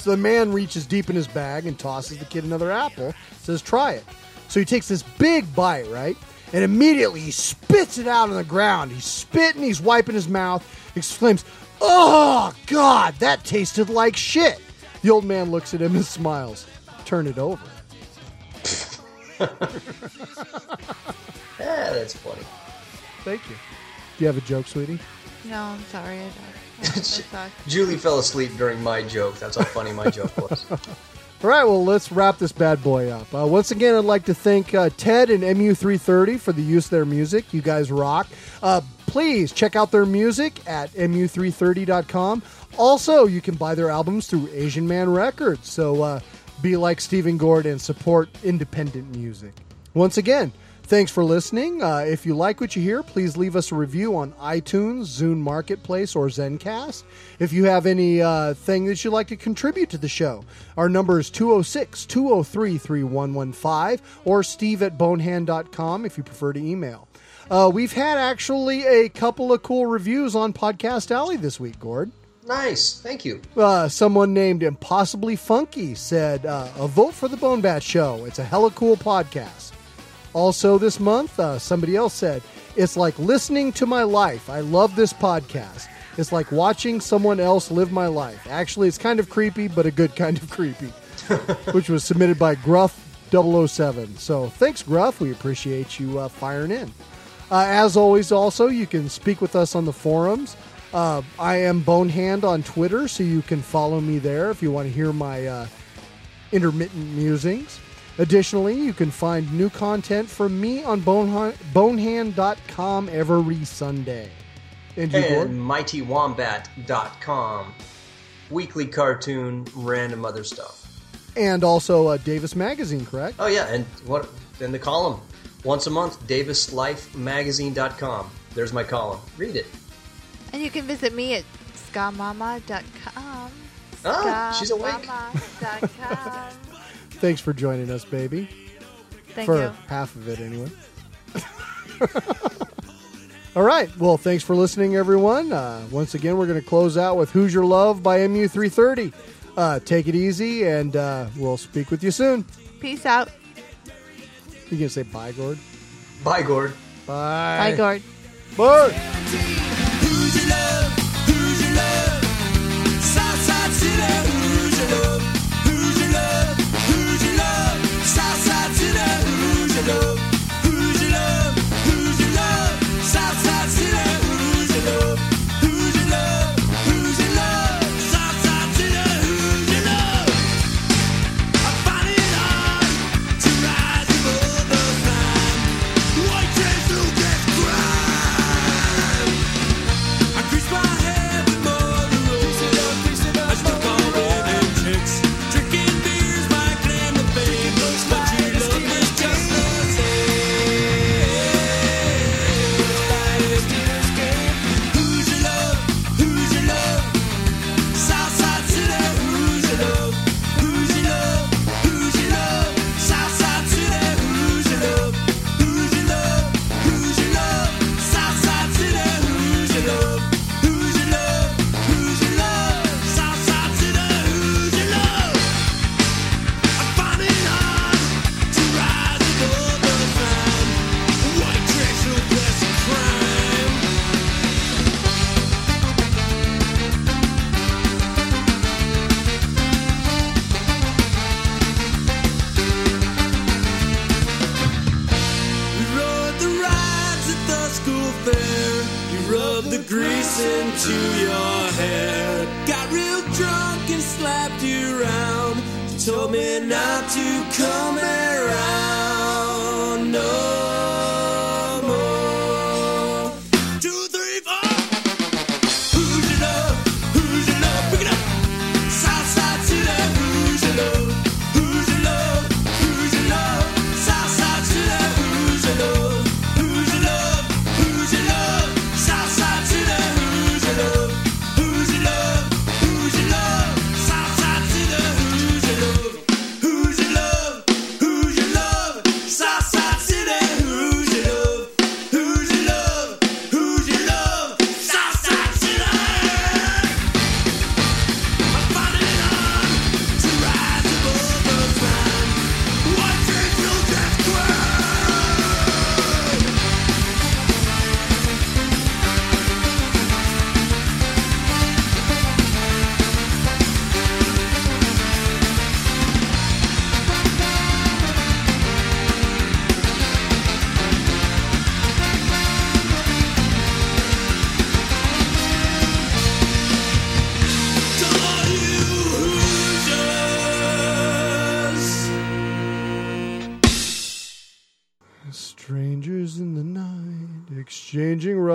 So the man reaches deep in his bag and tosses the kid another apple. Says, "Try it." So he takes this big bite, right? And immediately he spits it out on the ground. He's spitting, he's wiping his mouth, exclaims, Oh, God, that tasted like shit. The old man looks at him and smiles. Turn it over. Yeah, that's funny. Thank you. Do you have a joke, sweetie? No, I'm sorry. I don't. I suck. Julie fell asleep during my joke. That's how funny my joke was. All right, well, let's wrap this bad boy up. Uh, once again, I'd like to thank uh, Ted and MU330 for the use of their music. You guys rock. Uh, please check out their music at mu330.com. Also, you can buy their albums through Asian Man Records. So uh, be like Steve and Gord and support independent music. Once again, thanks for listening. Uh, if you like what you hear, please leave us a review on iTunes, Zune Marketplace, or Zencast. If you have any uh, thing that you'd like to contribute to the show, our number is 206 203 3115 or steve at bonehand.com if you prefer to email. Uh, we've had actually a couple of cool reviews on Podcast Alley this week, Gord. Nice. Thank you. Uh, someone named Impossibly Funky said, uh, A vote for the Bone Bat Show. It's a hella cool podcast. Also, this month, uh, somebody else said, It's like listening to my life. I love this podcast. It's like watching someone else live my life. Actually, it's kind of creepy, but a good kind of creepy, which was submitted by Gruff007. So thanks, Gruff. We appreciate you uh, firing in. Uh, as always, also, you can speak with us on the forums. Uh, I am Bonehand on Twitter, so you can follow me there if you want to hear my uh, intermittent musings. Additionally, you can find new content from me on Boneha- bonehand.com every Sunday. And you, Gord? And MightyWombat.com. Weekly cartoon, random other stuff. And also uh, Davis Magazine, correct? Oh, yeah. And what? Then the column. Once a month, DavisLifeMagazine.com. There's my column. Read it. And you can visit me at skamama.com. Oh, she's awake. Skamama.com. Thanks for joining us, baby. Thank for you. half of it, anyway. All right. Well, thanks for listening, everyone. Uh, once again, we're going to close out with Who's Your Love by MU330. Uh, take it easy, and uh, we'll speak with you soon. Peace out. You can say bye, Gord. Bye, Gord. Bye. Bye, Gord. Bye.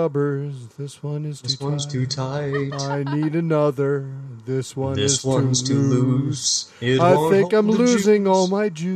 Rubbers. This one is This too one's tight. too tight. I need another. This one This is one's too too loose. loose. I think I'm losing juice. all my juice.